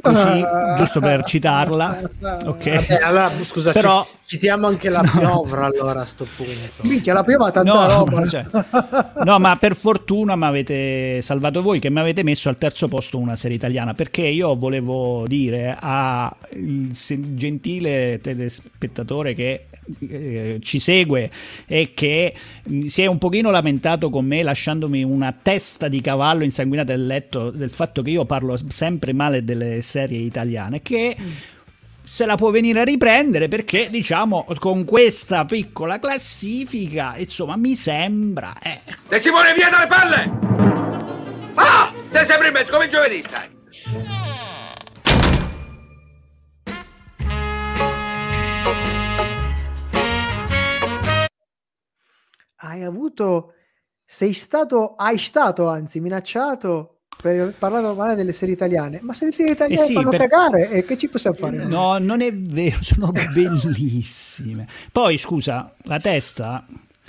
così, giusto per citarla. Ok.
Vabbè, allora scusa,
Però-
ci- citiamo anche la piovra allora a sto punto.
Minchia, la prima tanta
No,
roba.
cioè, no, ma per fortuna mi avete salvato voi che mi avete messo al terzo posto una serie italiana perché io volevo dire al gentile telespettatore che eh, ci segue e che mh, si è un pochino lamentato con me lasciandomi una testa di cavallo insanguinata nel letto del fatto che io parlo sempre male delle serie italiane che se la può venire a riprendere perché diciamo con questa piccola classifica insomma mi sembra eh,
De Simone, via dalle palle! Ah! Sei sempre in mezzo, come giovedì stai.
Hai avuto. Sei stato. Hai stato anzi minacciato per parlato male delle serie italiane. Ma se le serie italiane
Eh sì,
fanno
per-
cagare, e che ci possiamo fare?
no non è vero sono bellissime poi scusa la testa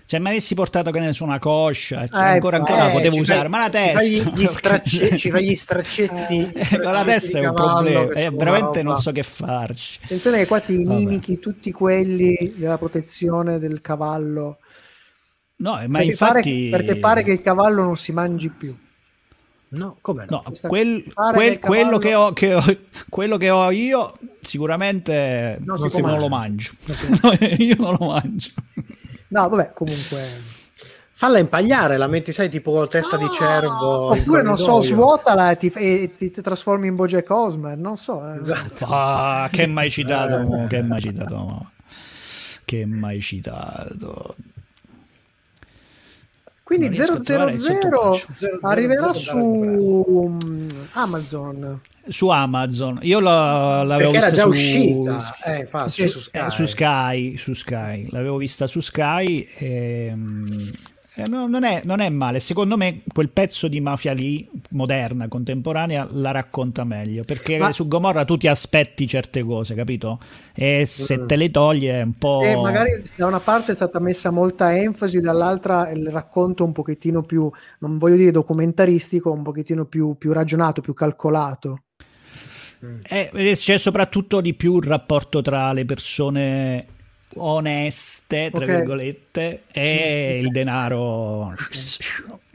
se mi avessi portato che ne so una coscia cioè,
Eh,
ancora ancora la
Eh,
potevo
ci
usare
fai-
ma la
ci fai
testa
gli stracce- ci fai gli straccetti,
Eh, ma la
straccetti
testa è un problema eh, veramente non so che farci
Attenzione che qua ti
Vabbè.
inimichi tutti quelli della protezione del cavallo.
No eh, ma
perché,
infatti
pare, perché pare che il cavallo non si mangi più.
No, come no?
No, quel- quel- quello,
cavallo-
che ho, che ho- quello che ho io sicuramente
Non
non,
si può
lo mangio. io non lo mangio.
No, vabbè, comunque.
Falla impagliare, la metti, sai, tipo testa di cervo. in
Oppure non so, svuotala e ti, e ti trasformi in Bojack Horseman, non so. eh.
Esatto.
Ah, che mai citato, mo, che mai citato, che mai citato.
Quindi
Non riesco a trovare il
000
sottobraccio.
arriverà
000
su Amazon.
Su Amazon, io lo- l'avevo
Perché era
vista
già
su,
uscita. Eh, infatti,
su,
su Sky.
eh, su Sky, su Sky. l'avevo vista su Sky e, mm, e no- non, è, non è male. Secondo me quel pezzo di mafia lì, moderna, contemporanea, la racconta meglio perché
Ma-
su Gomorra tu ti aspetti certe cose, capito? E se
Mm.
te le toglie è un po'.
E magari da una parte è stata messa molta enfasi, dall'altra il racconto un pochettino più, non voglio dire documentaristico, un pochettino più, più ragionato, più calcolato.
Eh, e c'è soprattutto di più il rapporto tra le persone oneste, tra
Ok.
virgolette, e il denaro.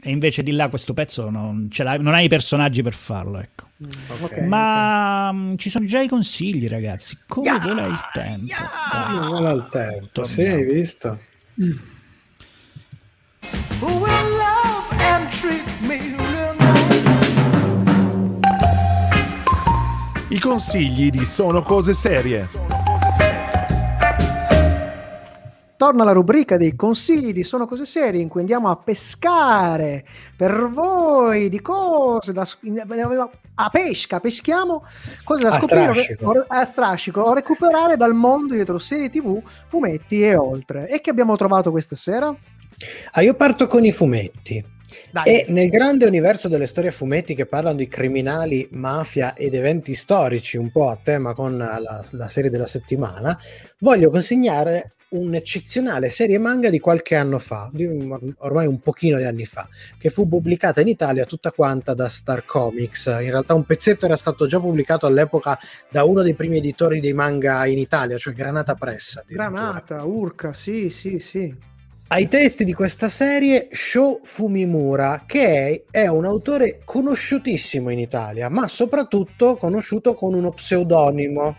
E invece di là questo pezzo non, ce l'hai- non hai i personaggi per farlo, ecco.
Ok,
Ma mm, ci sono già i consigli, ragazzi. Come vola il tempo? Dai.
Non vuole il tempo, sì,
Torniamo.
hai visto?
Love
I consigli di Sono Cose Serie.
Torna la rubrica dei consigli di Sono Cose Serie in cui andiamo a pescare per voi di cose da, a pesca, peschiamo cose da
A
scoprire
strascico.
a strascico o recuperare dal mondo dietro serie tv, fumetti e oltre. E che abbiamo trovato questa sera?
Ah, io parto con i fumetti.
Dai.
E nel grande universo delle storie a fumetti che parlano di criminali, mafia ed eventi storici, un po' a tema con la, la serie della settimana, voglio consegnare un'eccezionale serie manga di qualche anno fa, ormai un pochino di anni fa, che fu pubblicata in Italia tutta quanta da Star Comics. In realtà un pezzetto era stato già pubblicato all'epoca da uno dei primi editori dei manga in Italia, cioè Granata Press.
Granata, Urca, sì, sì, sì.
Ai testi di questa serie Sho Fumimura, che è, è un autore conosciutissimo in Italia, ma soprattutto conosciuto con uno pseudonimo.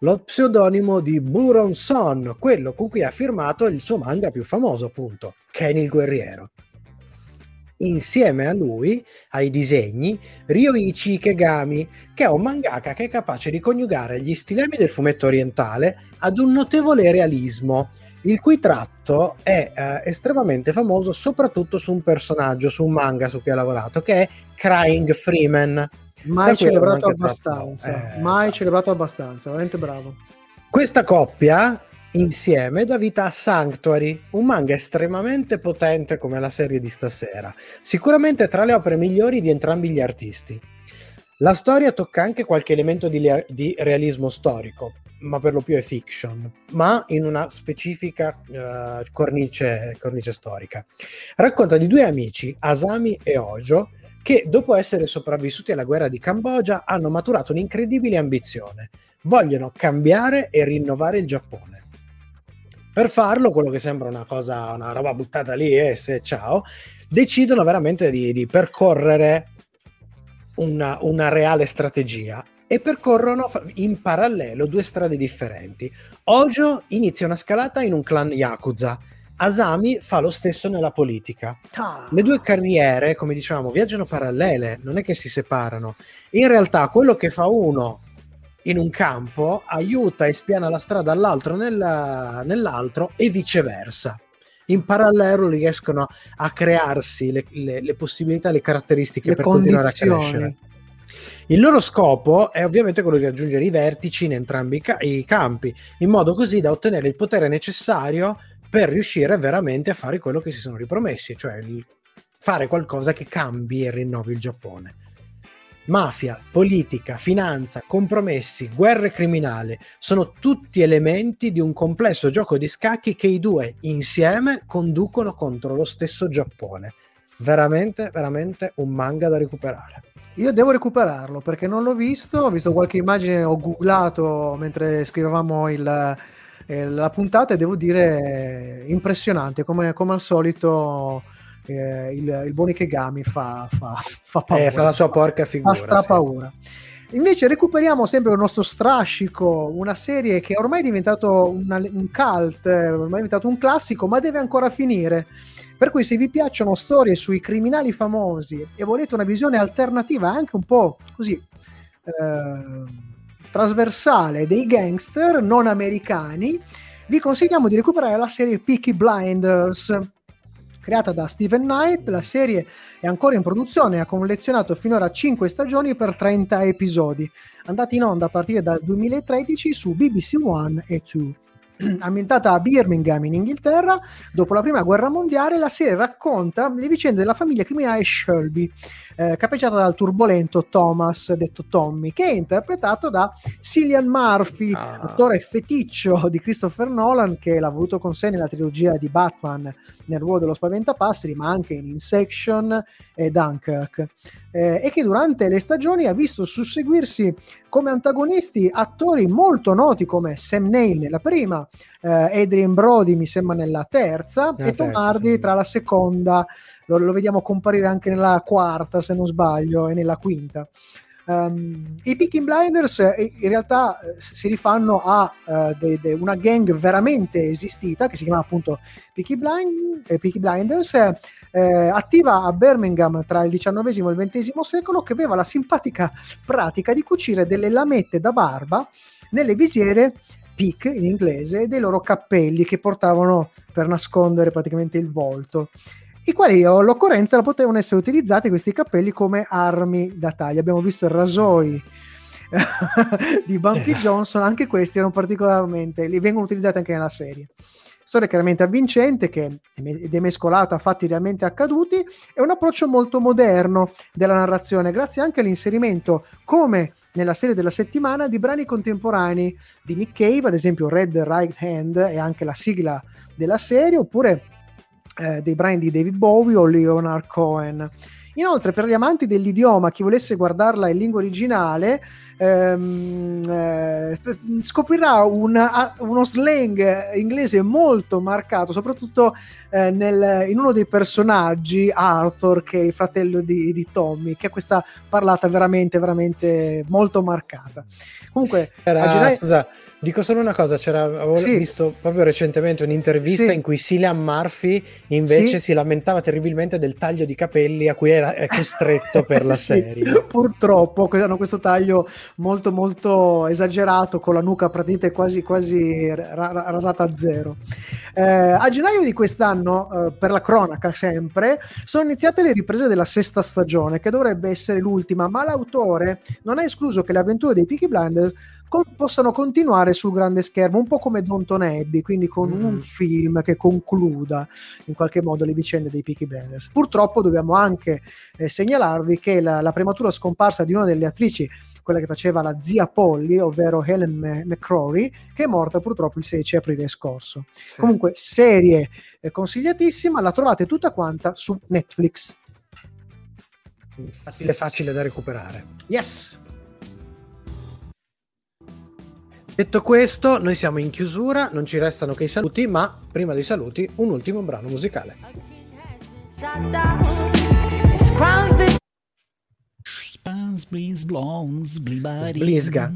Lo pseudonimo di Buron Son, quello con cui ha firmato il suo manga più famoso, appunto, Ken il guerriero. Insieme a lui, ai disegni, Ryoichi Ikegami, che è un mangaka che è capace di coniugare gli stilemi del fumetto orientale ad un notevole realismo, il cui tratto è eh, estremamente famoso soprattutto su un personaggio, su un manga su cui ha lavorato, che è Crying Freeman.
Mai celebrato abbastanza,
eh,
mai celebrato abbastanza, veramente bravo.
Questa coppia insieme dà vita a Sanctuary, un manga estremamente potente come la serie di stasera, sicuramente tra le opere migliori di entrambi gli artisti. La storia tocca anche qualche elemento di, di realismo storico, ma per lo più è fiction, ma in una specifica eh, cornice, cornice storica. Racconta di due amici, Asami e Ojo, che dopo essere sopravvissuti alla guerra di Cambogia hanno maturato un'incredibile ambizione. Vogliono cambiare e rinnovare il Giappone. Per farlo, quello che sembra una cosa, una roba buttata lì e se ciao, decidono veramente di, di percorrere una, una reale strategia e percorrono in parallelo due strade differenti. Ojo inizia una scalata in un clan Yakuza, Asami fa lo stesso nella politica. Le due carriere, come dicevamo, viaggiano parallele, non è che si separano. In realtà quello che fa uno in un campo aiuta e spiana la strada all'altro nella- nell'altro e viceversa. In parallelo riescono a crearsi le, le- le possibilità, le caratteristiche
Le
per continuare a crescere. Il loro scopo è ovviamente quello di raggiungere i vertici in entrambi i, ca- i campi, in modo così da ottenere il potere necessario per riuscire veramente a fare quello che si sono ripromessi, cioè il- fare qualcosa che cambi e rinnovi il Giappone. Mafia, politica, finanza, compromessi, guerre criminali sono tutti elementi di un complesso gioco di scacchi che i due insieme conducono contro lo stesso Giappone. Veramente, veramente un manga da recuperare.
Io devo recuperarlo perché non l'ho visto, ho visto qualche immagine, ho googlato mentre scrivevamo il- eh, la puntata e devo dire impressionante, come, come al solito eh, il, il buon Ikegami fa, fa, fa paura.
Eh, fa la sua porca figura.
Fa stra
sì.
Invece recuperiamo sempre il nostro strascico, una serie che ormai è diventato una- un cult, eh, ormai è diventato un classico, ma deve ancora finire. Per cui se vi piacciono storie sui criminali famosi e volete una visione alternativa, anche un po' così eh, trasversale dei gangster non americani, vi consigliamo di recuperare la serie Peaky Blinders. Creata da Steven Knight, la serie è ancora in produzione e ha collezionato finora 5 stagioni per 30 episodi, andati in onda a partire dal 2013 su BBC One e 2. Ambientata a Birmingham in Inghilterra, dopo la prima guerra mondiale, la serie racconta le vicende della famiglia criminale Shelby, eh, capeggiata dal turbolento Thomas, detto Tommy, che è interpretato da Cillian Murphy,
Ah.
attore feticcio di Christopher Nolan, che l'ha avuto con sé nella trilogia di Batman nel ruolo dello Spaventapasseri, ma anche in Insection e Dunkirk. Eh, e che durante le stagioni ha visto susseguirsi come antagonisti attori molto noti come Sam Neill nella prima, eh, Adrian Brody mi sembra nella terza
Nella
e Tom Hardy
sì.
tra la seconda, lo, lo vediamo comparire anche nella quarta se non sbaglio e nella quinta. Ehm, I Peaky Blinders eh, in realtà eh, si rifanno a eh, de- de- una gang veramente esistita che si chiama appunto Peaky, Blind- eh, Peaky Blinders, eh, attiva a Birmingham tra il XIX e il XX secolo, che aveva la simpatica pratica di cucire delle lamette da barba nelle visiere peak in inglese dei loro cappelli che portavano per nascondere praticamente il volto i quali all'occorrenza potevano essere utilizzati questi cappelli come armi da taglia. Abbiamo visto i rasoi di Bumpy
Esatto.
Johnson, anche questi erano particolarmente, li vengono utilizzati anche nella serie. Storia chiaramente avvincente che è mescolata a fatti realmente accaduti e un approccio molto moderno della narrazione, grazie anche all'inserimento, come nella serie della settimana, di brani contemporanei di Nick Cave, ad esempio Red Right Hand e anche la sigla della serie, oppure eh, dei brani di David Bowie o Leonard Cohen. Inoltre, per gli amanti dell'idioma, chi volesse guardarla in lingua originale, ehm, eh, scoprirà una- uno slang inglese molto marcato, soprattutto eh, nel- in uno dei personaggi, Arthur, che è il fratello di, di Tommy, che ha questa parlata veramente, veramente molto marcata. Comunque,
Era-
gennaio-
scusa, dico solo una cosa, c'era, avevo
Sì.
visto proprio recentemente un'intervista
Sì.
in cui Cillian Murphy invece
Sì.
si lamentava terribilmente del taglio di capelli a cui era costretto per la serie.
Purtroppo hanno questo taglio molto molto esagerato con la nuca praticamente quasi, quasi ra- ra- rasata a zero. Eh, a gennaio di quest'anno, eh, per la cronaca sempre, sono iniziate le riprese della sesta stagione che dovrebbe essere l'ultima, ma l'autore non ha escluso che le avventure dei Peaky Blinders co- possano continuare sul grande schermo, un po' come Downton Abbey, quindi con
Mm.
un film che concluda in qualche modo le vicende dei Peaky Blinders. Purtroppo dobbiamo anche eh, segnalarvi che la, la prematura scomparsa di una delle attrici, quella che faceva la zia Polly, ovvero Helen McCrory, che è morta purtroppo il 16 aprile scorso.
Sì.
Comunque, serie eh, consigliatissima, la trovate tutta quanta su Netflix.
facile facile da recuperare.
Yes!
Detto questo, noi siamo in chiusura, non ci restano che i saluti, ma prima dei saluti un ultimo brano musicale. Sblisga.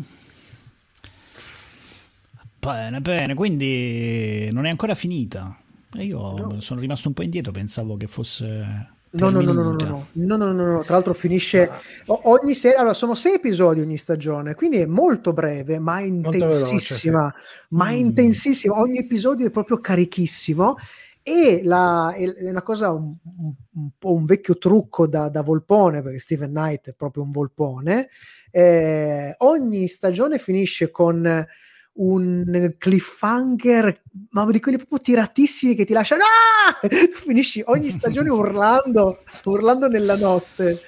Bene, bene, quindi non è ancora finita. Io sono rimasto un po' indietro, pensavo che fosse...
No, no, no, no, no, no, no, no, no, no, tra l'altro finisce o- ogni serie, allora sono sei episodi ogni stagione, quindi è molto breve, ma intensissima, ma
Mm.
intensissima, ogni episodio è proprio carichissimo e la- è una cosa un, un- un po' un vecchio trucco da, da volpone, perché Steven Knight è proprio un volpone, eh, ogni stagione finisce con un cliffhanger, ma di quelli proprio tiratissimi che ti lasciano. Ah! Finisci ogni stagione urlando, urlando nella notte.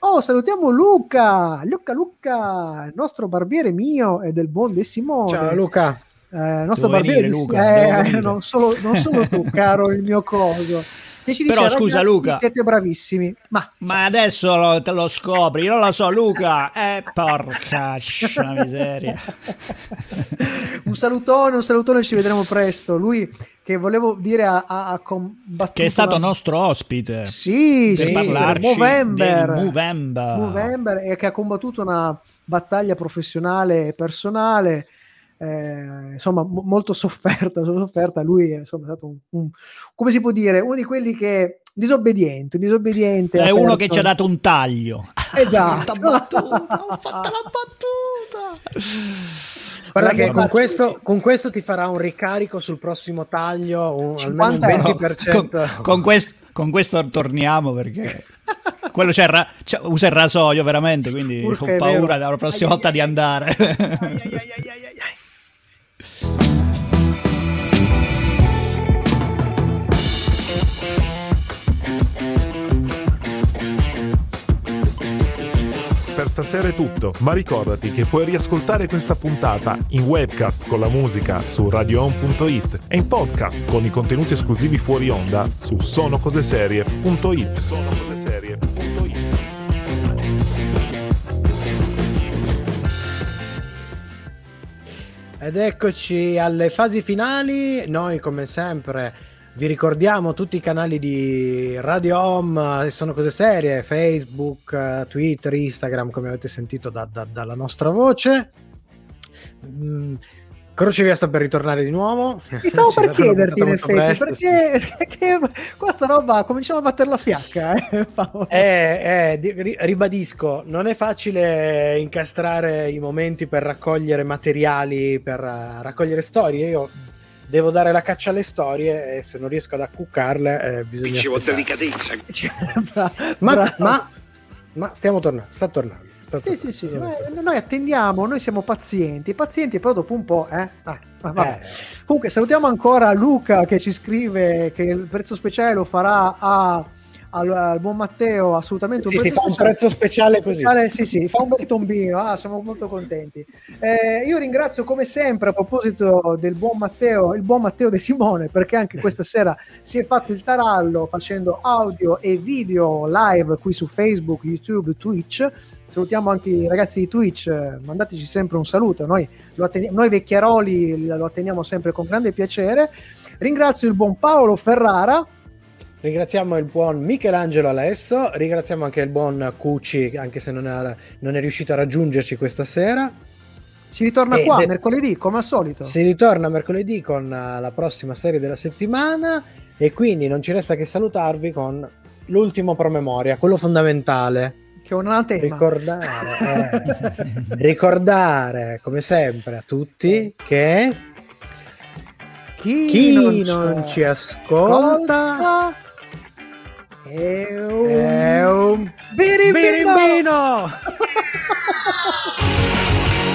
Oh, salutiamo Luca, Luca, Luca, il nostro barbiere mio e del buon De Simone.
Ciao Luca.
Eh, il nostro
Devo
barbiere
venire,
di
Luca,
eh, non, solo, non solo tu, caro il mio coso. E ci
Però,
dice,
scusa,
"Ragazzi,
Luca."
siete bravissimi. Ma
Ma adesso lo- te lo scopri, io non lo so, Luca. Eh, porca miseria.
un salutone, un salutone, ci vedremo presto. Lui che volevo dire ha, combattuto
Che è stato
una-
nostro ospite.
Sì,
per
sì,
parlarci
Movember.
Movember.
Movember e che ha combattuto una battaglia professionale e personale eh, insomma mo- molto sofferta, sofferta lui è insomma, è stato un, un- come si può dire uno di quelli che disobbediente disobbediente
È uno che
aperto.
ci ha dato un taglio.
esatto
Ho fatto la battuta, ho fatto la battuta.
Guarda che con questo, con questo ti farà un ricarico sul prossimo taglio, un, almeno un
50 euro.
20%.
Con, con questo, con questo torniamo perché quello c'è ra- c'è- usa il rasoio veramente, quindi
Urca,
ho paura la prossima
Ai,
volta
ai,
di
ai.
andare.
Per stasera è tutto, ma ricordati che puoi riascoltare questa puntata in webcast con la musica su radioon.it e in podcast con i contenuti esclusivi fuori onda su sonocoseserie.it.
Ed eccoci alle fasi finali. Noi, come sempre, Vi ricordiamo tutti i canali di Radio Home, eh, sono cose serie, Facebook, eh, Twitter, Instagram, come avete sentito da- da- dalla nostra voce. Mm, Crocevia sta per ritornare di nuovo.
Mi stavo per chiederti in effetti, perché, perché qua sta roba cominciamo a battere la fiacca. Eh.
Eh, eh, di- ri- ribadisco, non è facile incastrare i momenti per raccogliere materiali, per eh, raccogliere storie. Io devo dare la caccia alle storie e se non riesco ad accuccarle eh, bisogna aspettare.
Cioè, bra-
Ma,
bravo.
ma, ma stiamo tornando, sta tornando. sta
Sì,
tornando.
sì, sì, noi, noi attendiamo, noi siamo pazienti, pazienti, però dopo un po', eh? Ah, ah, vabbè.
Eh,
Comunque salutiamo ancora Luca che ci scrive che il prezzo speciale lo farà a- al, al buon Matteo, assolutamente un
sì,
prezzo
un
speciale.
prezzo speciale così.
Speciale, sì, sì, fa un bel tombino, ah, siamo molto contenti. Eh, io ringrazio come sempre a proposito del buon Matteo, il buon Matteo De Simone, perché anche questa sera si è fatto il tarallo facendo audio e video live qui su Facebook, YouTube, Twitch. Salutiamo anche i ragazzi di Twitch, mandateci sempre un saluto, noi, lo attendi- noi vecchiaroli lo atteniamo sempre con grande piacere. Ringrazio il buon Paolo Ferrara,
Ringraziamo il buon Michelangelo Alesso, ringraziamo anche il buon Cucci, anche se non è, non è riuscito a raggiungerci questa sera.
si ritorna
Eh,
qua
de-
mercoledì come al solito.
Si ritorna mercoledì con eh, la prossima serie della settimana e quindi non ci resta che salutarvi con l'ultimo promemoria, quello fondamentale.
Che è un anatema.
Ricordare, eh, ricordare come sempre a tutti che
Chi,
chi non ci ascolta
è un
è un
birimbino!
birimbino!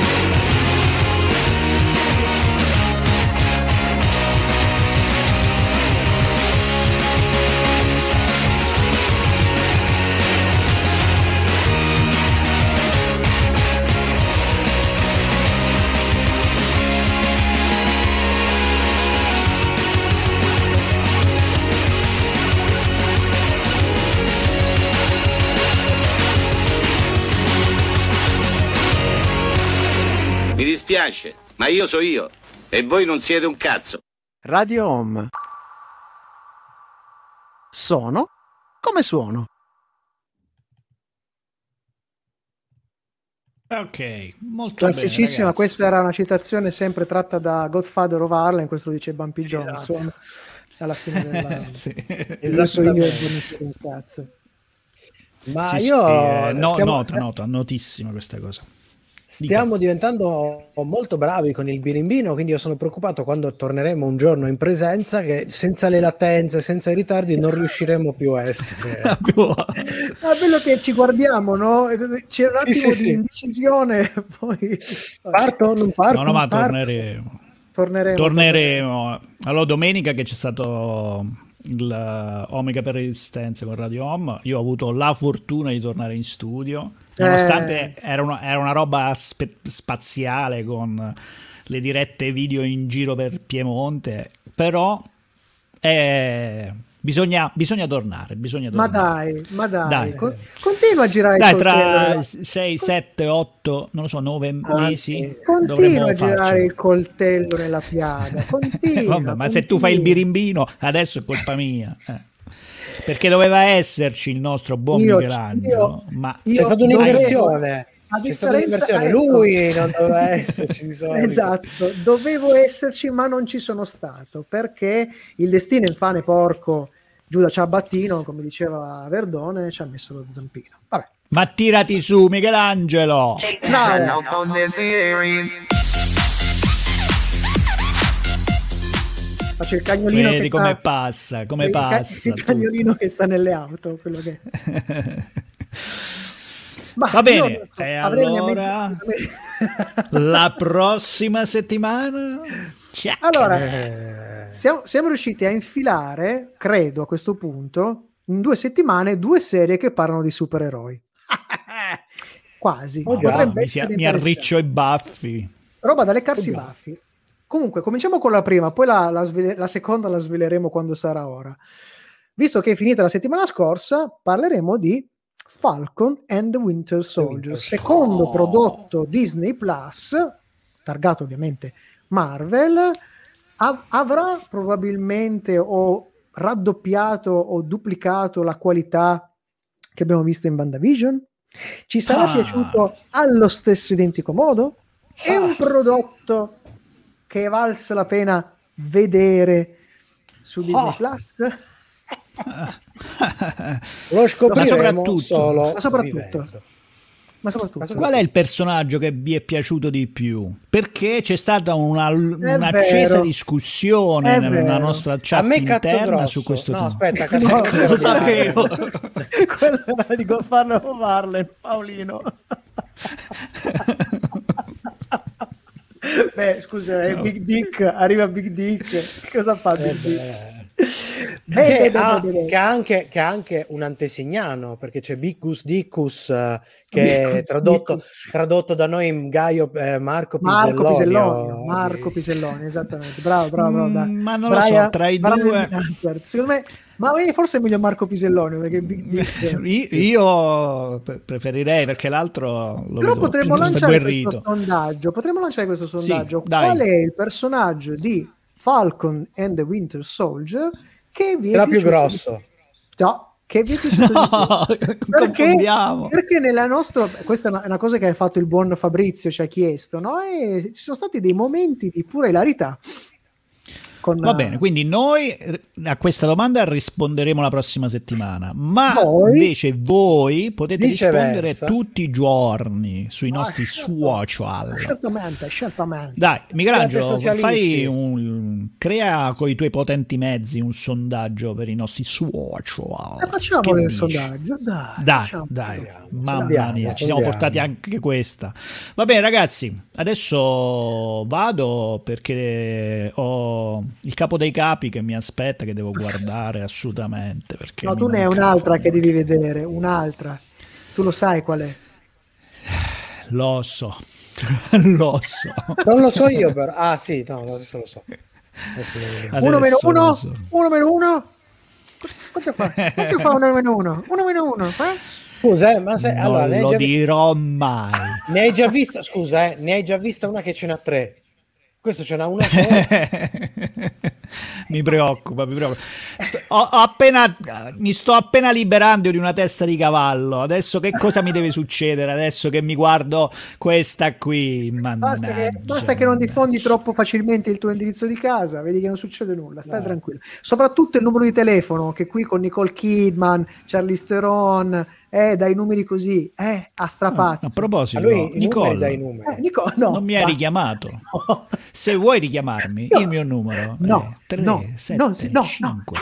dispiace, ma io so io e voi non siete un cazzo.
Radio Home. Sono come suono.
Ok, molto
Classicissima,
bene,
questa era una citazione sempre tratta da Godfather of Harlem, questo lo dice Bumpy
Esatto.
Johnson alla fine della...
Sì.
E cazzo.
Ma
sì,
io
eh, no,
stiamo,
nota, nota, notissima questa cosa.
Stiamo diventando molto bravi con il birimbino, quindi io sono preoccupato quando torneremo un giorno in presenza che senza le latenze, senza i ritardi non riusciremo più a essere
Ma bello che ci guardiamo, no? C'è un
Sì,
attimo
sì,
di
sì.
indecisione, poi
Parto, non parto,
No, no, ma
non parto.
torneremo.
torneremo.
Torneremo. Allora, domenica che c'è stato Omega per Resistenza con Radio Home, io ho avuto la fortuna di tornare in studio, nonostante
Eh.
era, una, era una roba spe- spaziale con le dirette video in giro per Piemonte, però eh, bisogna, bisogna tornare, bisogna
Ma
tornare.
dai, ma dai,
Dai.
Con- continua a girare
Dai,
il coltello.
tra
nella-
6, 7, 8, non lo so, 9 mesi.
Continua a girare
farcela.
il coltello nella piaga. Continua,
Vabbè, ma se tu fai il
continua.
birimbino, adesso è colpa mia. eh. Perché doveva esserci il nostro buon
Io-
Michelangelo,
io-
ma
io
C'è stata
dovevo-
un'inversione.
A differenza- ecco.
Lui non doveva esserci di solito.
Esatto, dovevo esserci, ma non ci sono stato perché il destino infame porco Giuda Ciabattino, come diceva Verdone, ci ha messo lo zampino. Vabbè,
ma tirati su, Michelangelo.
Faccio il cagnolino
Vedi
che
come
sta,
passa, come
il ca-
passa.
il cagnolino che sta nelle auto, quello che Ma
Va bene,
so,
e allora- La prossima settimana. Ciao.
Allora, siamo, siamo riusciti a infilare, credo a questo punto, in due settimane, due serie che parlano di supereroi. Quasi.
Oh, già,
mi, si- mi arriccio i baffi.
Roba da leccarsi i baffi. Comunque, cominciamo con la prima, poi la, la svele- la seconda la sveleremo quando sarà ora. Visto che è finita la settimana scorsa, parleremo di Falcon and the Winter Soldier, secondo
Oh.
prodotto Disney Plus, targato ovviamente Marvel, av- avrà probabilmente o raddoppiato o duplicato la qualità che abbiamo visto in Bandavision? Ci sarà
Ah.
piaciuto allo stesso identico modo? È un prodotto che è valsa la pena vedere su Disney
Ah.
Plus?
Lo scopriremo
soprattutto-
solo
ma soprattutto-
vivendo.
Ma soprattutto,
Qual è il personaggio che vi è piaciuto di più? Perché c'è stata una, un'accesa
vero.
discussione
È
nella
vero.
nostra chat interna
grosso.
su questo
no,
tema.
aspetta, cazzo
No,
grosso.
lo sapevo.
quello era di farlo farle Paolino beh scusa è Big Dick arriva Big Dick che cosa fa Big Dick Beh,
che,
beh,
ha, che ha anche, che ha anche un antesignano perché c'è Bicus Dicus eh, che è
Bicus
tradotto,
Dicus.
tradotto da noi in Gaio eh, Marco
Marco
Pisellonio.
Pisellonio Marco Pisellonio esattamente bravo bravo bravo
Mm,
dai.
ma non lo so, tra i
Brian
due-
Answer. secondo me ma eh, forse è meglio Marco Pisellonio perché Big Dick
Io, io pre- preferirei perché l'altro lo
Però potremmo lanciare questo sondaggio. Potremmo lanciare questo sondaggio. Qual è il personaggio di Falcon and the Winter Soldier che vi è
Era più grosso.
di- No, che vi è piaciuto di
No,
più? Perché, perché nella nostra questa è una, è una cosa che ha fatto il buon Fabrizio ci ha chiesto, no? E ci sono stati dei momenti di pura ilarità. Con,
Va bene, quindi noi eh, a questa domanda risponderemo la prossima settimana, ma
Voi?
invece voi potete
Viceversa.
rispondere tutti i giorni sui
Ah,
nostri
certo.
social.
certamente, certamente.
Dai, Michelangelo, fai un, crea con i tuoi potenti mezzi un sondaggio per i nostri social.
E facciamo
Che
il sondaggio, dai.
Dai,
facciamo.
dai, mamma mia, ci siamo portati anche questa. Va bene, ragazzi, adesso vado perché ho il capo dei capi che mi aspetta, che devo guardare assolutamente. Perché
No, tu ne hai un'altra che devi vedere, un'altra. Tu lo sai qual è?
Lo so, lo so.
Non lo so io, però. Ah, sì, no, adesso lo so. Adesso.
Adesso
uno meno uno,
so.
uno meno uno. Quanto fa? Quanto fa uno meno uno? Uno meno uno, eh?
Scusa, eh, ma se,
Non
allora,
lo
già,
dirò mai.
ne hai già vista, scusa, eh, ne hai già vista una che ce n'ha tre. Questo ce n'ha una sola.
mi preoccupa, mi preoccupa. Sto- ho- ho appena, mi sto appena liberando di una testa di cavallo. Adesso che cosa mi deve succedere? Adesso che mi guardo questa qui.
Basta che,
Mannaggia.
basta che non diffondi troppo facilmente il tuo indirizzo di casa, vedi che non succede nulla, stai tranquillo. Soprattutto il numero di telefono, che qui con Nicole Kidman, Charlize Theron, eh, dai numeri così, eh, a strapazzo.
A proposito,
A lui numeri.
Eh, Nico, no,
non mi hai richiamato.
No.
Se vuoi richiamarmi,
No.
il mio numero
No,
è 3,
no,
7,
no, sì, no, no.
5,